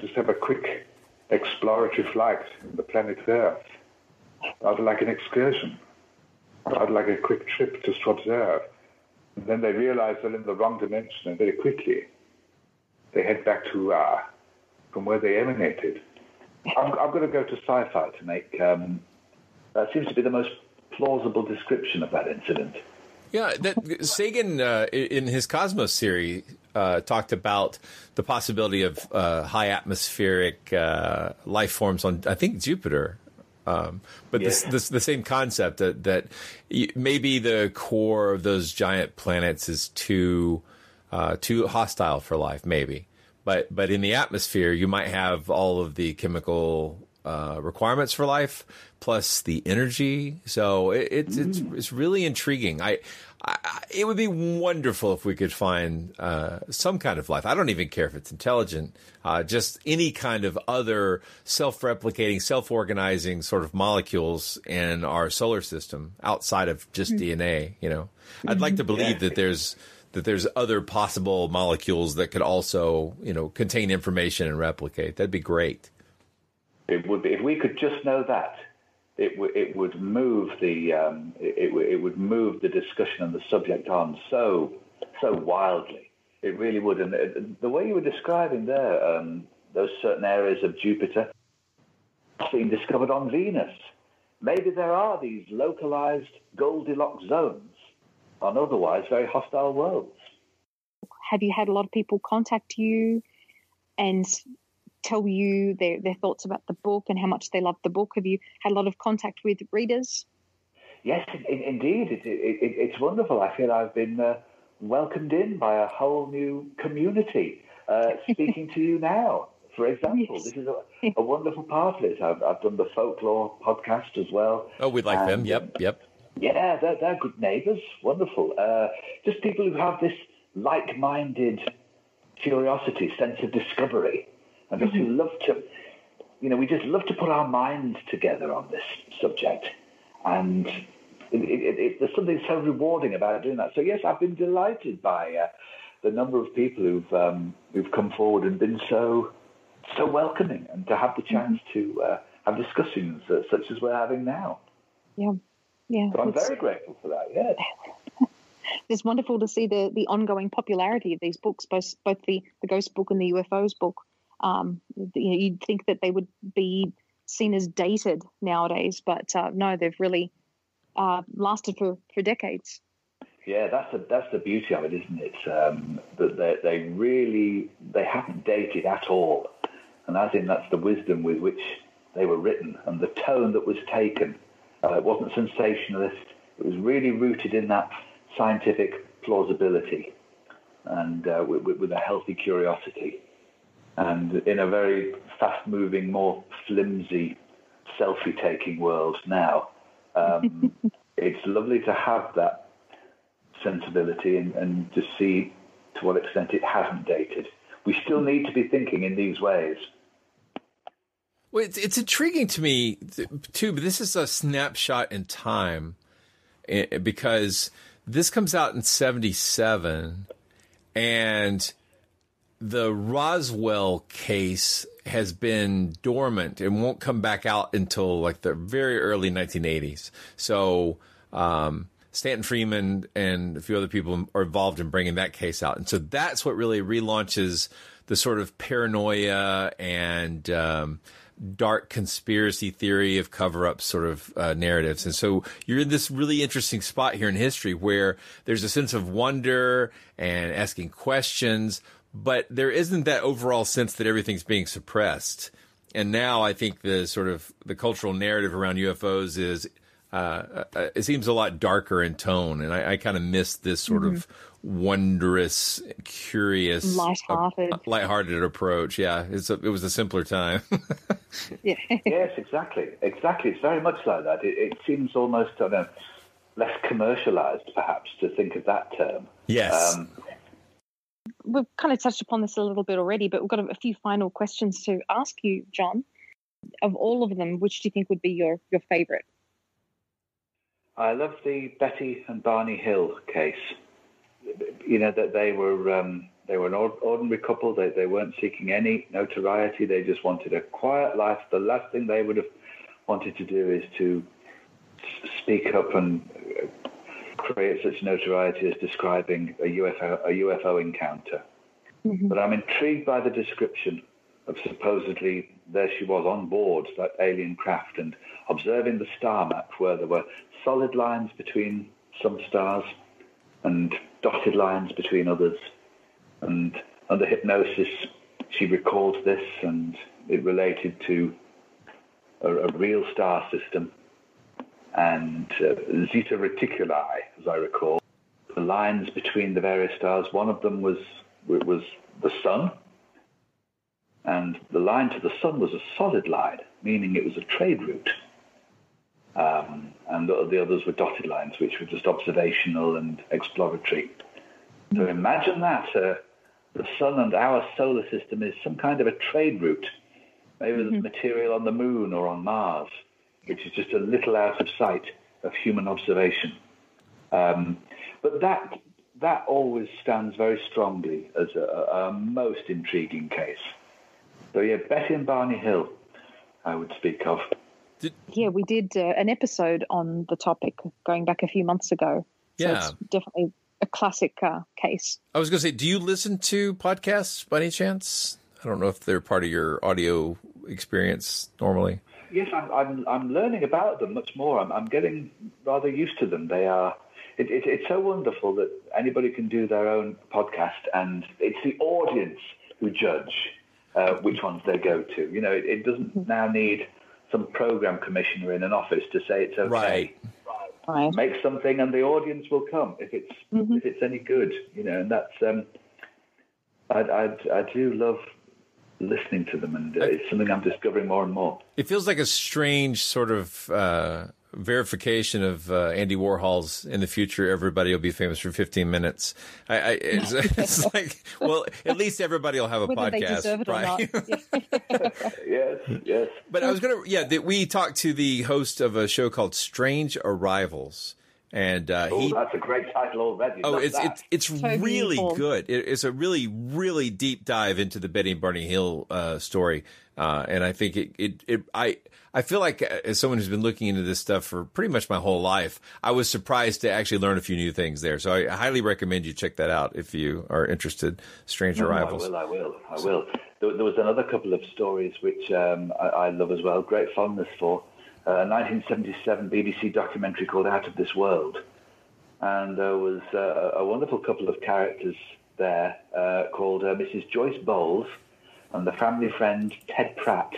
just have a quick exploratory flight in the planet Earth, rather like an excursion, rather like a quick trip just to observe. And then they realize they're in the wrong dimension, and very quickly they head back to uh, from where they emanated. I'm, I'm going to go to sci-fi to make. Um, that seems to be the most plausible description of that incident. Yeah, that Sagan uh, in his Cosmos series uh, talked about the possibility of uh, high atmospheric uh, life forms on, I think, Jupiter. Um, but yeah. this, this, the same concept that that maybe the core of those giant planets is too uh, too hostile for life, maybe but but in the atmosphere you might have all of the chemical uh, requirements for life, plus the energy. So it, it's it's it's really intriguing. I, I, it would be wonderful if we could find uh, some kind of life. I don't even care if it's intelligent, uh, just any kind of other self-replicating, self-organizing sort of molecules in our solar system outside of just DNA. You know, I'd like to believe that there's that there's other possible molecules that could also, you know, contain information and replicate. That'd be great. It would be if we could just know that. It, w- it would move the um, it, w- it would move the discussion and the subject on so so wildly. It really would. And the way you were describing there, um, those certain areas of Jupiter being discovered on Venus. Maybe there are these localized Goldilocks zones on otherwise very hostile worlds. Have you had a lot of people contact you and tell you their, their thoughts about the book and how much they loved the book? Have you had a lot of contact with readers? Yes, in, in, indeed. It, it, it, it's wonderful. I feel I've been uh, welcomed in by a whole new community. Uh, speaking to you now, for example, yes. this is a, a, wonderful part of it. I've, I've, done the folklore podcast as well. Oh, we like and, them. Yep, yep. Yeah, they're, they're good neighbours. Wonderful. Uh, just people who have this like-minded curiosity, sense of discovery, and just mm-hmm. who love to, you know, we just love to put our minds together on this subject, and it, it, it, there's something so rewarding about doing that. So yes, I've been delighted by uh, the number of people who've um, who've come forward and been so so welcoming, and to have the chance mm-hmm. to uh, have discussions uh, such as we're having now. Yeah, yeah. So I'm very grateful for that. Yeah. it's wonderful to see the the ongoing popularity of these books, both both the the ghost book and the UFOs book. Um, you know, you'd think that they would be seen as dated nowadays, but uh, no, they've really uh, lasted for, for decades. Yeah, that's the that's the beauty of it, isn't it? Um, that they, they really they haven't dated at all, and I think that's the wisdom with which they were written and the tone that was taken. Uh, it wasn't sensationalist. It was really rooted in that scientific plausibility and uh, with, with, a healthy curiosity. And in a very fast moving, more flimsy, selfie taking world now, um, it's lovely to have that sensibility and, and to see to what extent it hasn't dated. We still need to be thinking in these ways. Well, it's, it's intriguing to me too, but this is a snapshot in time eh, because this comes out in 77 and the Roswell case has been dormant and won't come back out until like the very early 1980s. So, um, Stanton Friedman and a few other people are involved in bringing that case out. And so that's what really relaunches the sort of paranoia and, um, dark conspiracy theory of cover up sort of uh, narratives. And so you're in this really interesting spot here in history where there's a sense of wonder and asking questions, but there isn't that overall sense that everything's being suppressed. And now I think the sort of the cultural narrative around UFOs is uh, uh, it seems a lot darker in tone, and I, I kind of miss this sort mm-hmm. of wondrous, curious, lighthearted, uh, lighthearted approach. Yeah, it's a, it was a simpler time. yeah. yes, exactly, exactly. It's very much like that. It, it seems almost I don't know, less commercialized, perhaps, to think of that term. Yes. Um, We've kind of touched upon this a little bit already, but we've got a, a few final questions to ask you, Jon. Of all of them, which do you think would be your, your favorite? I love the Betty and Barney Hill case. You know that they were um, they were an ordinary couple. They they weren't seeking any notoriety. They just wanted a quiet life. The last thing they would have wanted to do is to speak up and uh, create such notoriety as describing a UFO a UFO encounter. Mm-hmm. But I'm intrigued by the description of supposedly there she was on board that alien craft and observing the star map where there were solid lines between some stars and dotted lines between others. And under hypnosis, she recalled this and it related to a, a real star system. And uh, Zeta Reticuli, as I recall, the lines between the various stars, one of them was, was the sun, and the line to the sun was a solid line. meaning it was a trade route. And the, the others were dotted lines, which were just observational and exploratory. So imagine that uh, the sun and our solar system is some kind of a trade route. Maybe there's material on the moon or on Mars, which is just a little out of sight of human observation. Um, but that that always stands very strongly as a, a most intriguing case. So yeah, Betty and Barney Hill, I would speak of. Yeah, we did uh, an episode on the topic going back a few months ago. So Yeah. it's definitely a classic uh, case. I was going to say, do you listen to podcasts by any chance? I don't know if they're part of your audio experience normally. Yes, I'm, I'm, I'm learning about them much more. I'm, I'm getting rather used to them. They are. It, it, it's so wonderful that anybody can do their own podcast, and it's the audience who judge uh, which ones they go to. You know, it, it doesn't now need some program commissioner in an office to say it's okay. Right. Right. Make something, and the audience will come if it's if it's any good. You know, and that's. Um, I, I, I do love listening to them, and uh, it's something I'm discovering more and more. It feels like a strange sort of uh, verification of uh, Andy Warhol's "In the future, everybody will be famous for 15 minutes." I, I, it's, it's like, well, at least everybody will have a Whether they podcast, deserve it or right? not. yes, yes. But I was gonna, yeah, that we talked to the host of a show called Strange Arrivals, and uh, Oh, he that's a great title already. Oh, Love it's that. it's it's really good. It, it's a really really deep dive into the Betty and Barney Hill uh, story, uh, and I think it, it it I I feel like uh, as someone who's been looking into this stuff for pretty much my whole life, I was surprised to actually learn a few new things there. So I highly recommend you check that out if you are interested. Strange No, no, Arrivals. I will. I will. I will. There, there was another couple of stories which um, I, I love as well. Great fondness for. Uh, 1977 BBC documentary called Out of This World, and there was uh, a wonderful couple of characters there uh, called uh, Mrs. Joyce Bowles and the family friend Ted Pratt,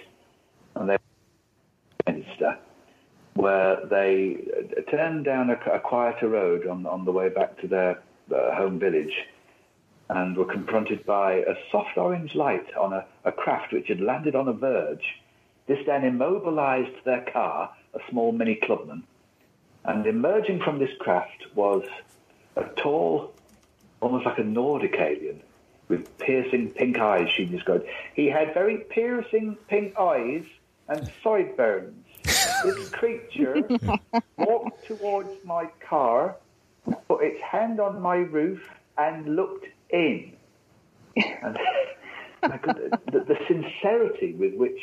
and they minister, where they turned down a, a quieter road on, on the way back to their uh, home village and were confronted by a soft orange light on a, a craft which had landed on a verge. This then immobilized their car, a small mini clubman, and emerging from this craft was a tall, almost like a Nordic alien, with piercing pink eyes, she described. He had very piercing pink eyes and sideburns. This creature walked towards my car, put its hand on my roof, and looked in. And God, the, the sincerity with which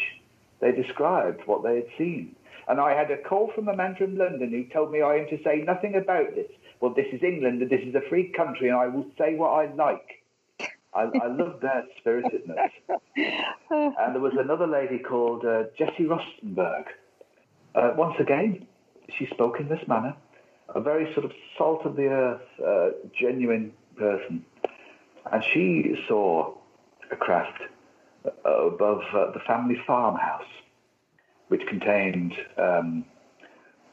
they described what they had seen. And I had a call from a man from London who told me I am to say nothing about this. Well, this is England and this is a free country, and I will say what I like. I, I love their spiritedness. And there was another lady called uh, Jessie Roestenberg. Uh, once again, she spoke in this manner, a very sort of salt of the earth, uh, genuine person. And she saw a craft uh, above uh, the family farmhouse, which contained um,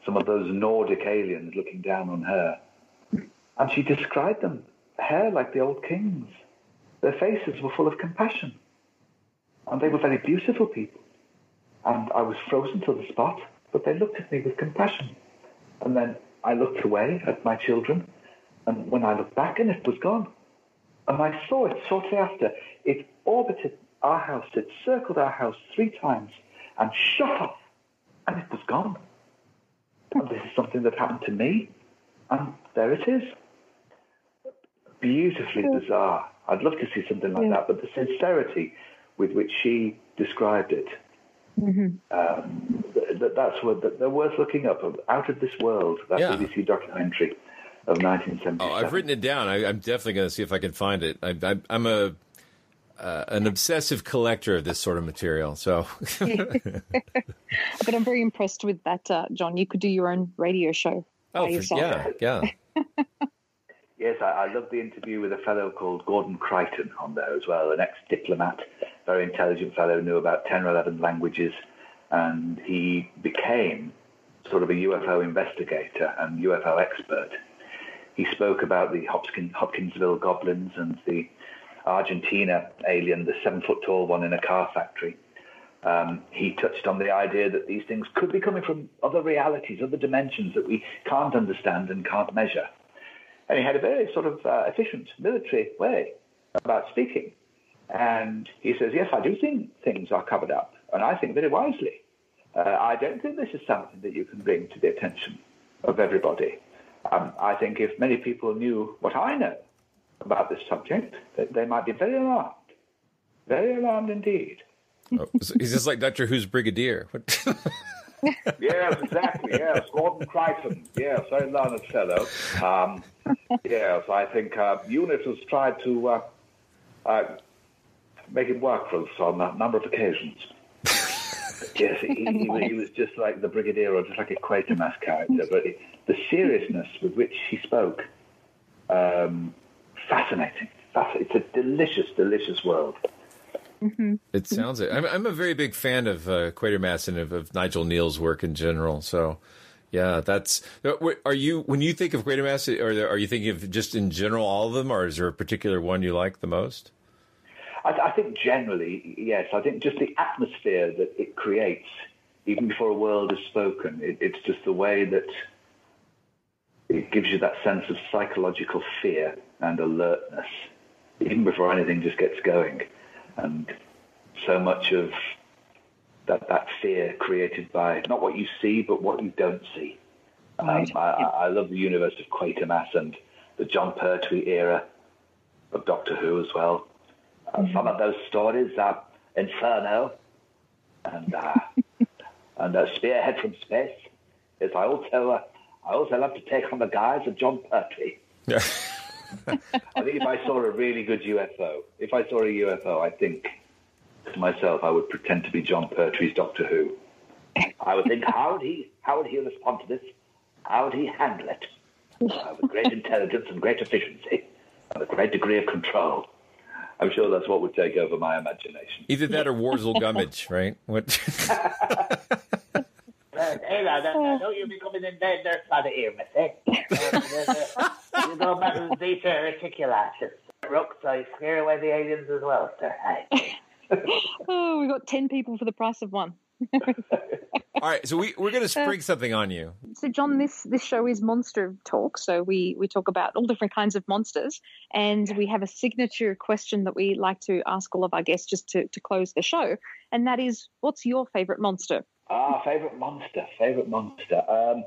some of those Nordic aliens looking down on her. And she described them, hair like the old kings. Their faces were full of compassion. And they were very beautiful people. And I was frozen to the spot, but they looked at me with compassion. And then I looked away at my children, and when I looked back, and it was gone. And I saw it shortly after. It orbited our house, it circled our house three times, and shot off, and it was gone. And this is something that happened to me, and there it is. Beautifully bizarre. I'd love to see something like that, but the sincerity with which she described it, um, th- th- that's what th- they're worth looking up. Out of this world, that Yeah. BBC documentary of 1977. Oh, I've written it down. I, I'm definitely going to see if I can find it. I, I, I'm a uh, an obsessive collector of this sort of material. So But I'm very impressed with that, uh, Jon. You could do your own radio show. oh, by for, yourself. yeah, yeah. Yes, I, I love the interview with a fellow called Gordon Creighton on there as well, an ex-diplomat, very intelligent fellow, knew about 10 or 11 languages, and he became sort of a UFO investigator and UFO expert. He spoke about the Hopkins, Hopkinsville goblins and the Argentina alien, the seven-foot tall one in a car factory. Um, he touched on the idea that these things could be coming from other realities, other dimensions that we can't understand and can't measure. And he had a very sort of uh, efficient military way about speaking. And he says, Yes, I do think things are covered up, and I think very wisely. Uh, I don't think this is something that you can bring to the attention of everybody. Um, I think if many people knew what I know about this subject, they might be very alarmed. Very alarmed indeed. Oh, he's just like Doctor Who's Brigadier. yes, exactly. Yes, Gordon Creighton. Yes, very learned fellow. Um, yes, I think uh, UNIT has tried to uh, uh, make it work for us on a number of occasions. Yes, he, he, he, was just like the Brigadier or just like a Quatermass character, but it, the seriousness with which he spoke, um, fascinating. It's a delicious, delicious world. Mm-hmm. It sounds it. I'm, I'm a very big fan of uh, Quatermass and of, of Nigel Kneale's work in general. So, yeah, that's. Uh, are you when you think of Quatermass, or are you thinking of just in general all of them, or is there a particular one you like the most? I, I think generally, yes. I think just the atmosphere that it creates, even before a word is spoken, it, it's just the way that it gives you that sense of psychological fear and alertness, even before anything just gets going and so much of that, that fear created by not what you see, but what you don't see. Um, I, I, love the universe of Quatermass and the Jon Pertwee era of Doctor Who as well. Uh, mm-hmm. Some of those stories are Inferno and uh, and Spearhead from Space. Yes, I also uh, I also love to take on the guise of Jon Pertwee. Yeah. I think if I saw a really good UFO, if I saw a UFO, I think to myself I would pretend to be Jon Pertwee's Doctor Who. I would think, how would he, how would he respond to this? How would he handle it? Uh, with great intelligence and great efficiency and a great degree of control. I'm sure that's what would take over my imagination. Either that or Worzel Gummidge, right? What? hey, lad, don't you be coming in there, there side of here, mistake. you go back to the beta articulation. Rooks, I scare away the aliens as well, sir. Hey. oh, we got 10 people for the price of one. All right, so we, we're going to spring something on you. So, Jon, this this show is Monster Talk. So we we talk about all different kinds of monsters, and we have a signature question that we like to ask all of our guests just to to close the show, and that is, what's your favorite monster? Ah, favorite monster, favorite monster. Um,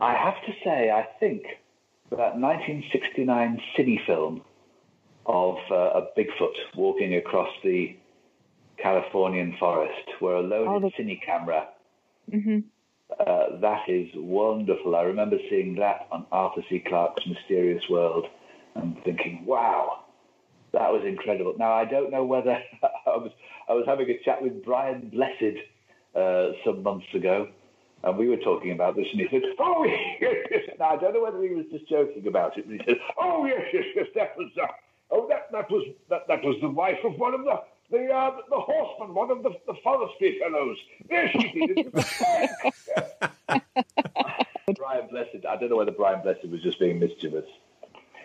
I have to say, I think that 1969 cine film of uh, a Bigfoot walking across the Californian forest, where a loaded oh, the... cine camera. Mm-hmm. Uh, that is wonderful. I remember seeing that on Arthur C. Clarke's Mysterious World and thinking, wow, that was incredible. Now, I don't know whether I was, I was having a chat with Brian Blessed uh, some months ago, and we were talking about this, and he said, "Oh yes, yes." Now I don't know whether he was just joking about it, but he said, "Oh yes, yes, yes, that was uh, oh that that was that that was the wife of one of the." The, uh, the horseman, one of the, the forestry fellows. Yes, she did. Brian Blessed. I don't know whether Brian Blessed was just being mischievous.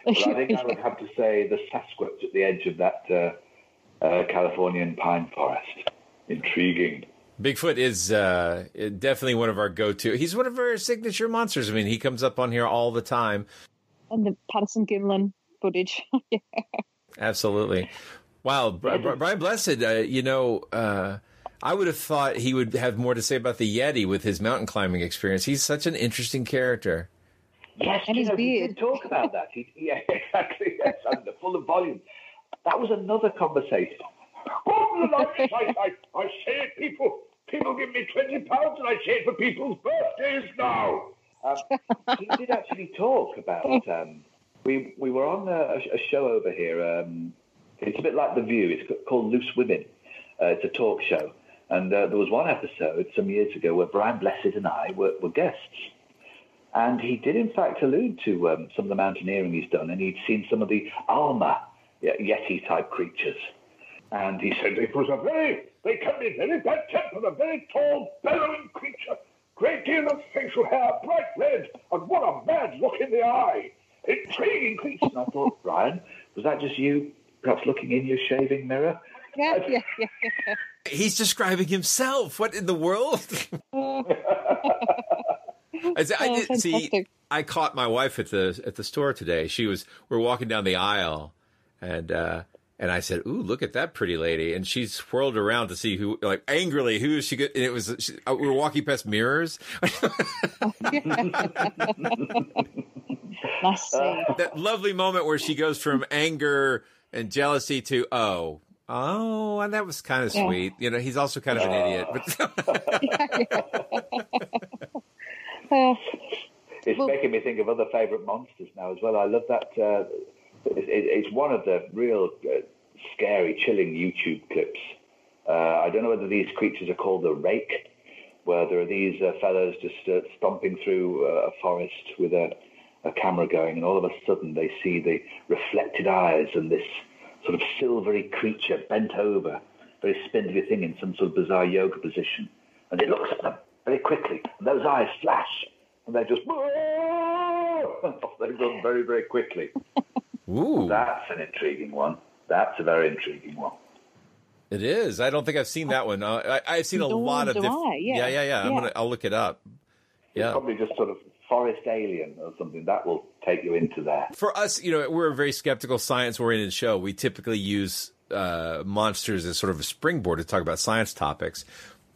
But I think I would have to say the Sasquatch at the edge of that uh, uh, Californian pine forest. Intriguing. Bigfoot is uh, definitely one of our go-to. He's one of our signature monsters. I mean, he comes up on here all the time. And the Patterson Gimlin footage. yeah. Absolutely. Wow, Brian Blessed. Uh, you know, uh, I would have thought he would have more to say about the Yeti with his mountain climbing experience. He's such an interesting character. Yes, and his know, beard. talk about that. He, yeah, exactly. Yes, and full of volume. That was another conversation. Oh, I, I, I say it, people. People give me 20 pounds and I say it for people's birthdays now. Um, he did actually talk about. Um, we we were on a, a show over here. Um, it's a bit like The View. It's called Loose Women. Uh, it's a talk show, and uh, there was one episode some years ago where Brian Blessed and I were, were guests, and he did in fact allude to um, some of the mountaineering he's done, and he'd seen some of the Alma Yeti type creatures. And he said it was a very, they can be very bad tempered, a very tall, bellowing creature, great deal of facial hair, bright red, and what a mad look in the eye. Intriguing creature. And I thought, Brian, was that just you perhaps looking in your shaving mirror? yeah, yeah, yeah, yeah. He's describing himself. What in the world? I, said- I Oh, did see. I caught my wife at the at the store today. She was we are walking down the aisle, and uh, and I said, "Ooh, look at that pretty lady!" And she swirled around to see who, like angrily, who is she? Good? And it was she, uh, we were walking past mirrors. That lovely moment where she goes from anger and jealousy to oh. Oh, and that was kind of Yeah. sweet. You know, he's also kind of an idiot, but Uh, It's making me think of other favourite monsters now as well. I love that. Uh, it, it, it's one of the real uh, scary, chilling YouTube clips. Uh, I don't know whether these creatures are called the rake, where there are these uh, fellows just uh, stomping through uh, a forest with a, a camera going, and all of a sudden they see the reflected eyes and this sort of silvery creature bent over, very spindly thing in some sort of bizarre yoga position, and it looks at them very quickly, and those eyes flash, and they're just off they run very, very quickly. Ooh. That's an intriguing one. That's a very intriguing one. It is. I don't think I've seen that one. Uh, I, I've seen a lot of do diff- yeah. yeah, yeah, yeah. I'm gonna. I'll look it up. Yeah. Probably just sort of forest alien or something that will take you into there. For us, you know, we're a very skeptical, science-oriented show. We typically use uh, monsters as sort of a springboard to talk about science topics,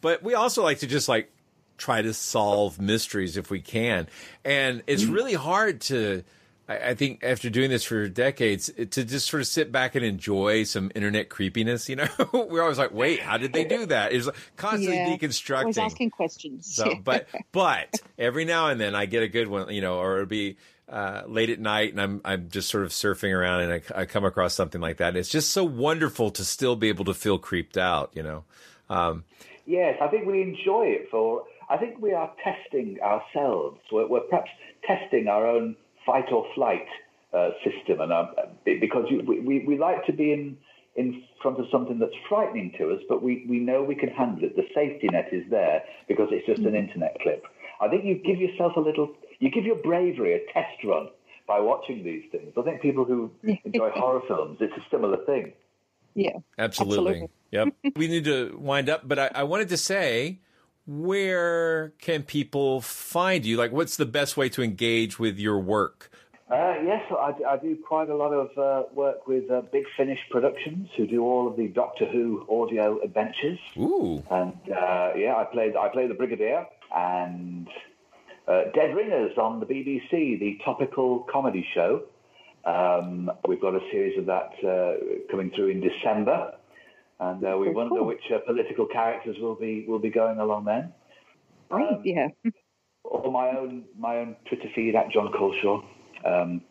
but we also like to just like try to solve mysteries if we can. And it's really hard to. I I think after doing this for decades, it- to just sort of sit back and enjoy some internet creepiness, you know, we're always like, "Wait, how did they do that?" It's like constantly yeah. deconstructing. Always asking questions. So, but but every now and then I get a good one, you know, or it'll be uh, late at night and I'm I'm just sort of surfing around and I, I come across something like that. And It's just so wonderful to still be able to feel creeped out, you know. Um, Yes, I think we enjoy it for. I think we are testing ourselves. We're, we're perhaps testing our own fight or flight uh, system, and um, because you, we, we we like to be in in front of something that's frightening to us, but we, we know we can handle it. The safety net is there because it's just an internet clip. I think you give yourself a little, you give your bravery a test run by watching these things. I think people who enjoy horror films, it's a similar thing. Yeah. absolutely. Yep. we need to wind up, but I, I wanted to say, where can people find you? Like, what's the best way to engage with your work? Uh, yes, I, I do quite a lot of uh, work with uh, Big Finish Productions, who do all of the Doctor Who audio adventures. Ooh. And uh, yeah, I played I play the Brigadier and uh, Dead Ringers on the BBC, the topical comedy show. Um, we've got a series of that uh, coming through in December, and uh, we Very wonder cool. which uh, political characters will be will be going along then. Right, yeah. or my own my own Twitter feed at Jon Culshaw. Um,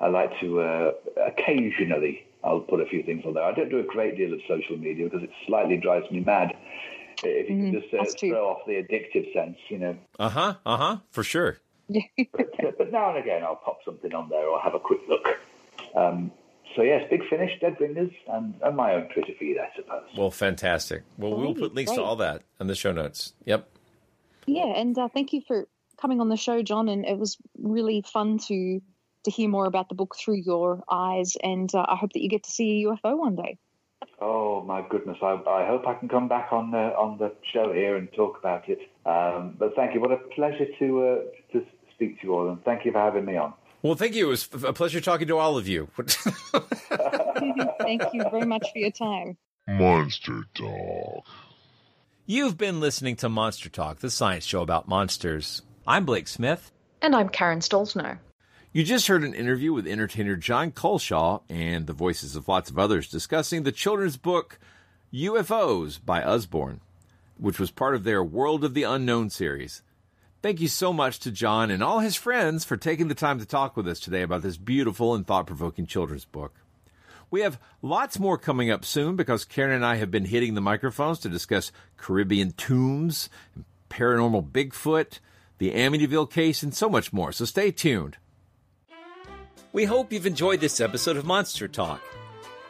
I like to uh, occasionally I'll put a few things on there. I don't do a great deal of social media because it slightly drives me mad. If you can just uh, throw off the addictive sense, you know. Uh huh. Uh huh. For sure. but, but now and again I'll pop something on there or have a quick look. Um, so yes, Big Finish, Dead Ringers, and, and my own Twitter feed, I suppose. Well, fantastic. Well, we'll put links to all that in the show notes. Yep. Yeah, and uh, thank you for coming on the show, Jon. And it was really fun to to hear more about the book through your eyes. And uh, I hope that you get to see a UFO one day. Oh my goodness! I, I hope I can come back on uh, on the show here and talk about it. Um, but thank you. What a pleasure to uh, to speak to you all, and thank you for having me on. Well, thank you. It was a pleasure talking to all of you. thank you very much for your time. Monster Talk. You've been listening to Monster Talk, the science show about monsters. I'm Blake Smith. And I'm Karen Stollznow. You just heard an interview with entertainer Jon Culshaw and the voices of lots of others discussing the children's book UFOs by Usborne, which was part of their World of the Unknown series. Thank you so much to Jon and all his friends for taking the time to talk with us today about this beautiful and thought provoking children's book. We have lots more coming up soon because Karen and I have been hitting the microphones to discuss Caribbean tombs, paranormal Bigfoot, the Amityville case, and so much more. So stay tuned. We hope you've enjoyed this episode of Monster Talk.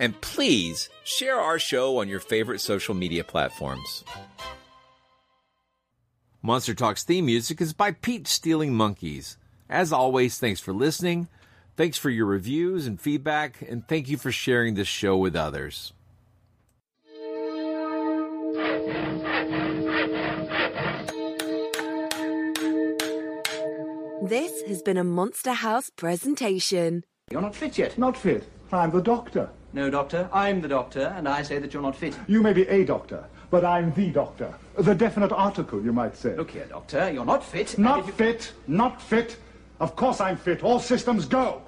And please share our show on your favorite social media platforms. Monster Talk's theme music is by Pete Stealing Monkeys. As always, thanks for listening. Thanks for your reviews and feedback, and thank you for sharing this show with others. This has been a Monster House presentation. You're not fit yet. Not fit. I'm the doctor. No, doctor. I'm the doctor, and I say that you're not fit. You may be a doctor, but I'm the doctor. The definite article, you might say. Look here, doctor. You're not fit. Not fit. Not fit. Of course I'm fit. All systems go.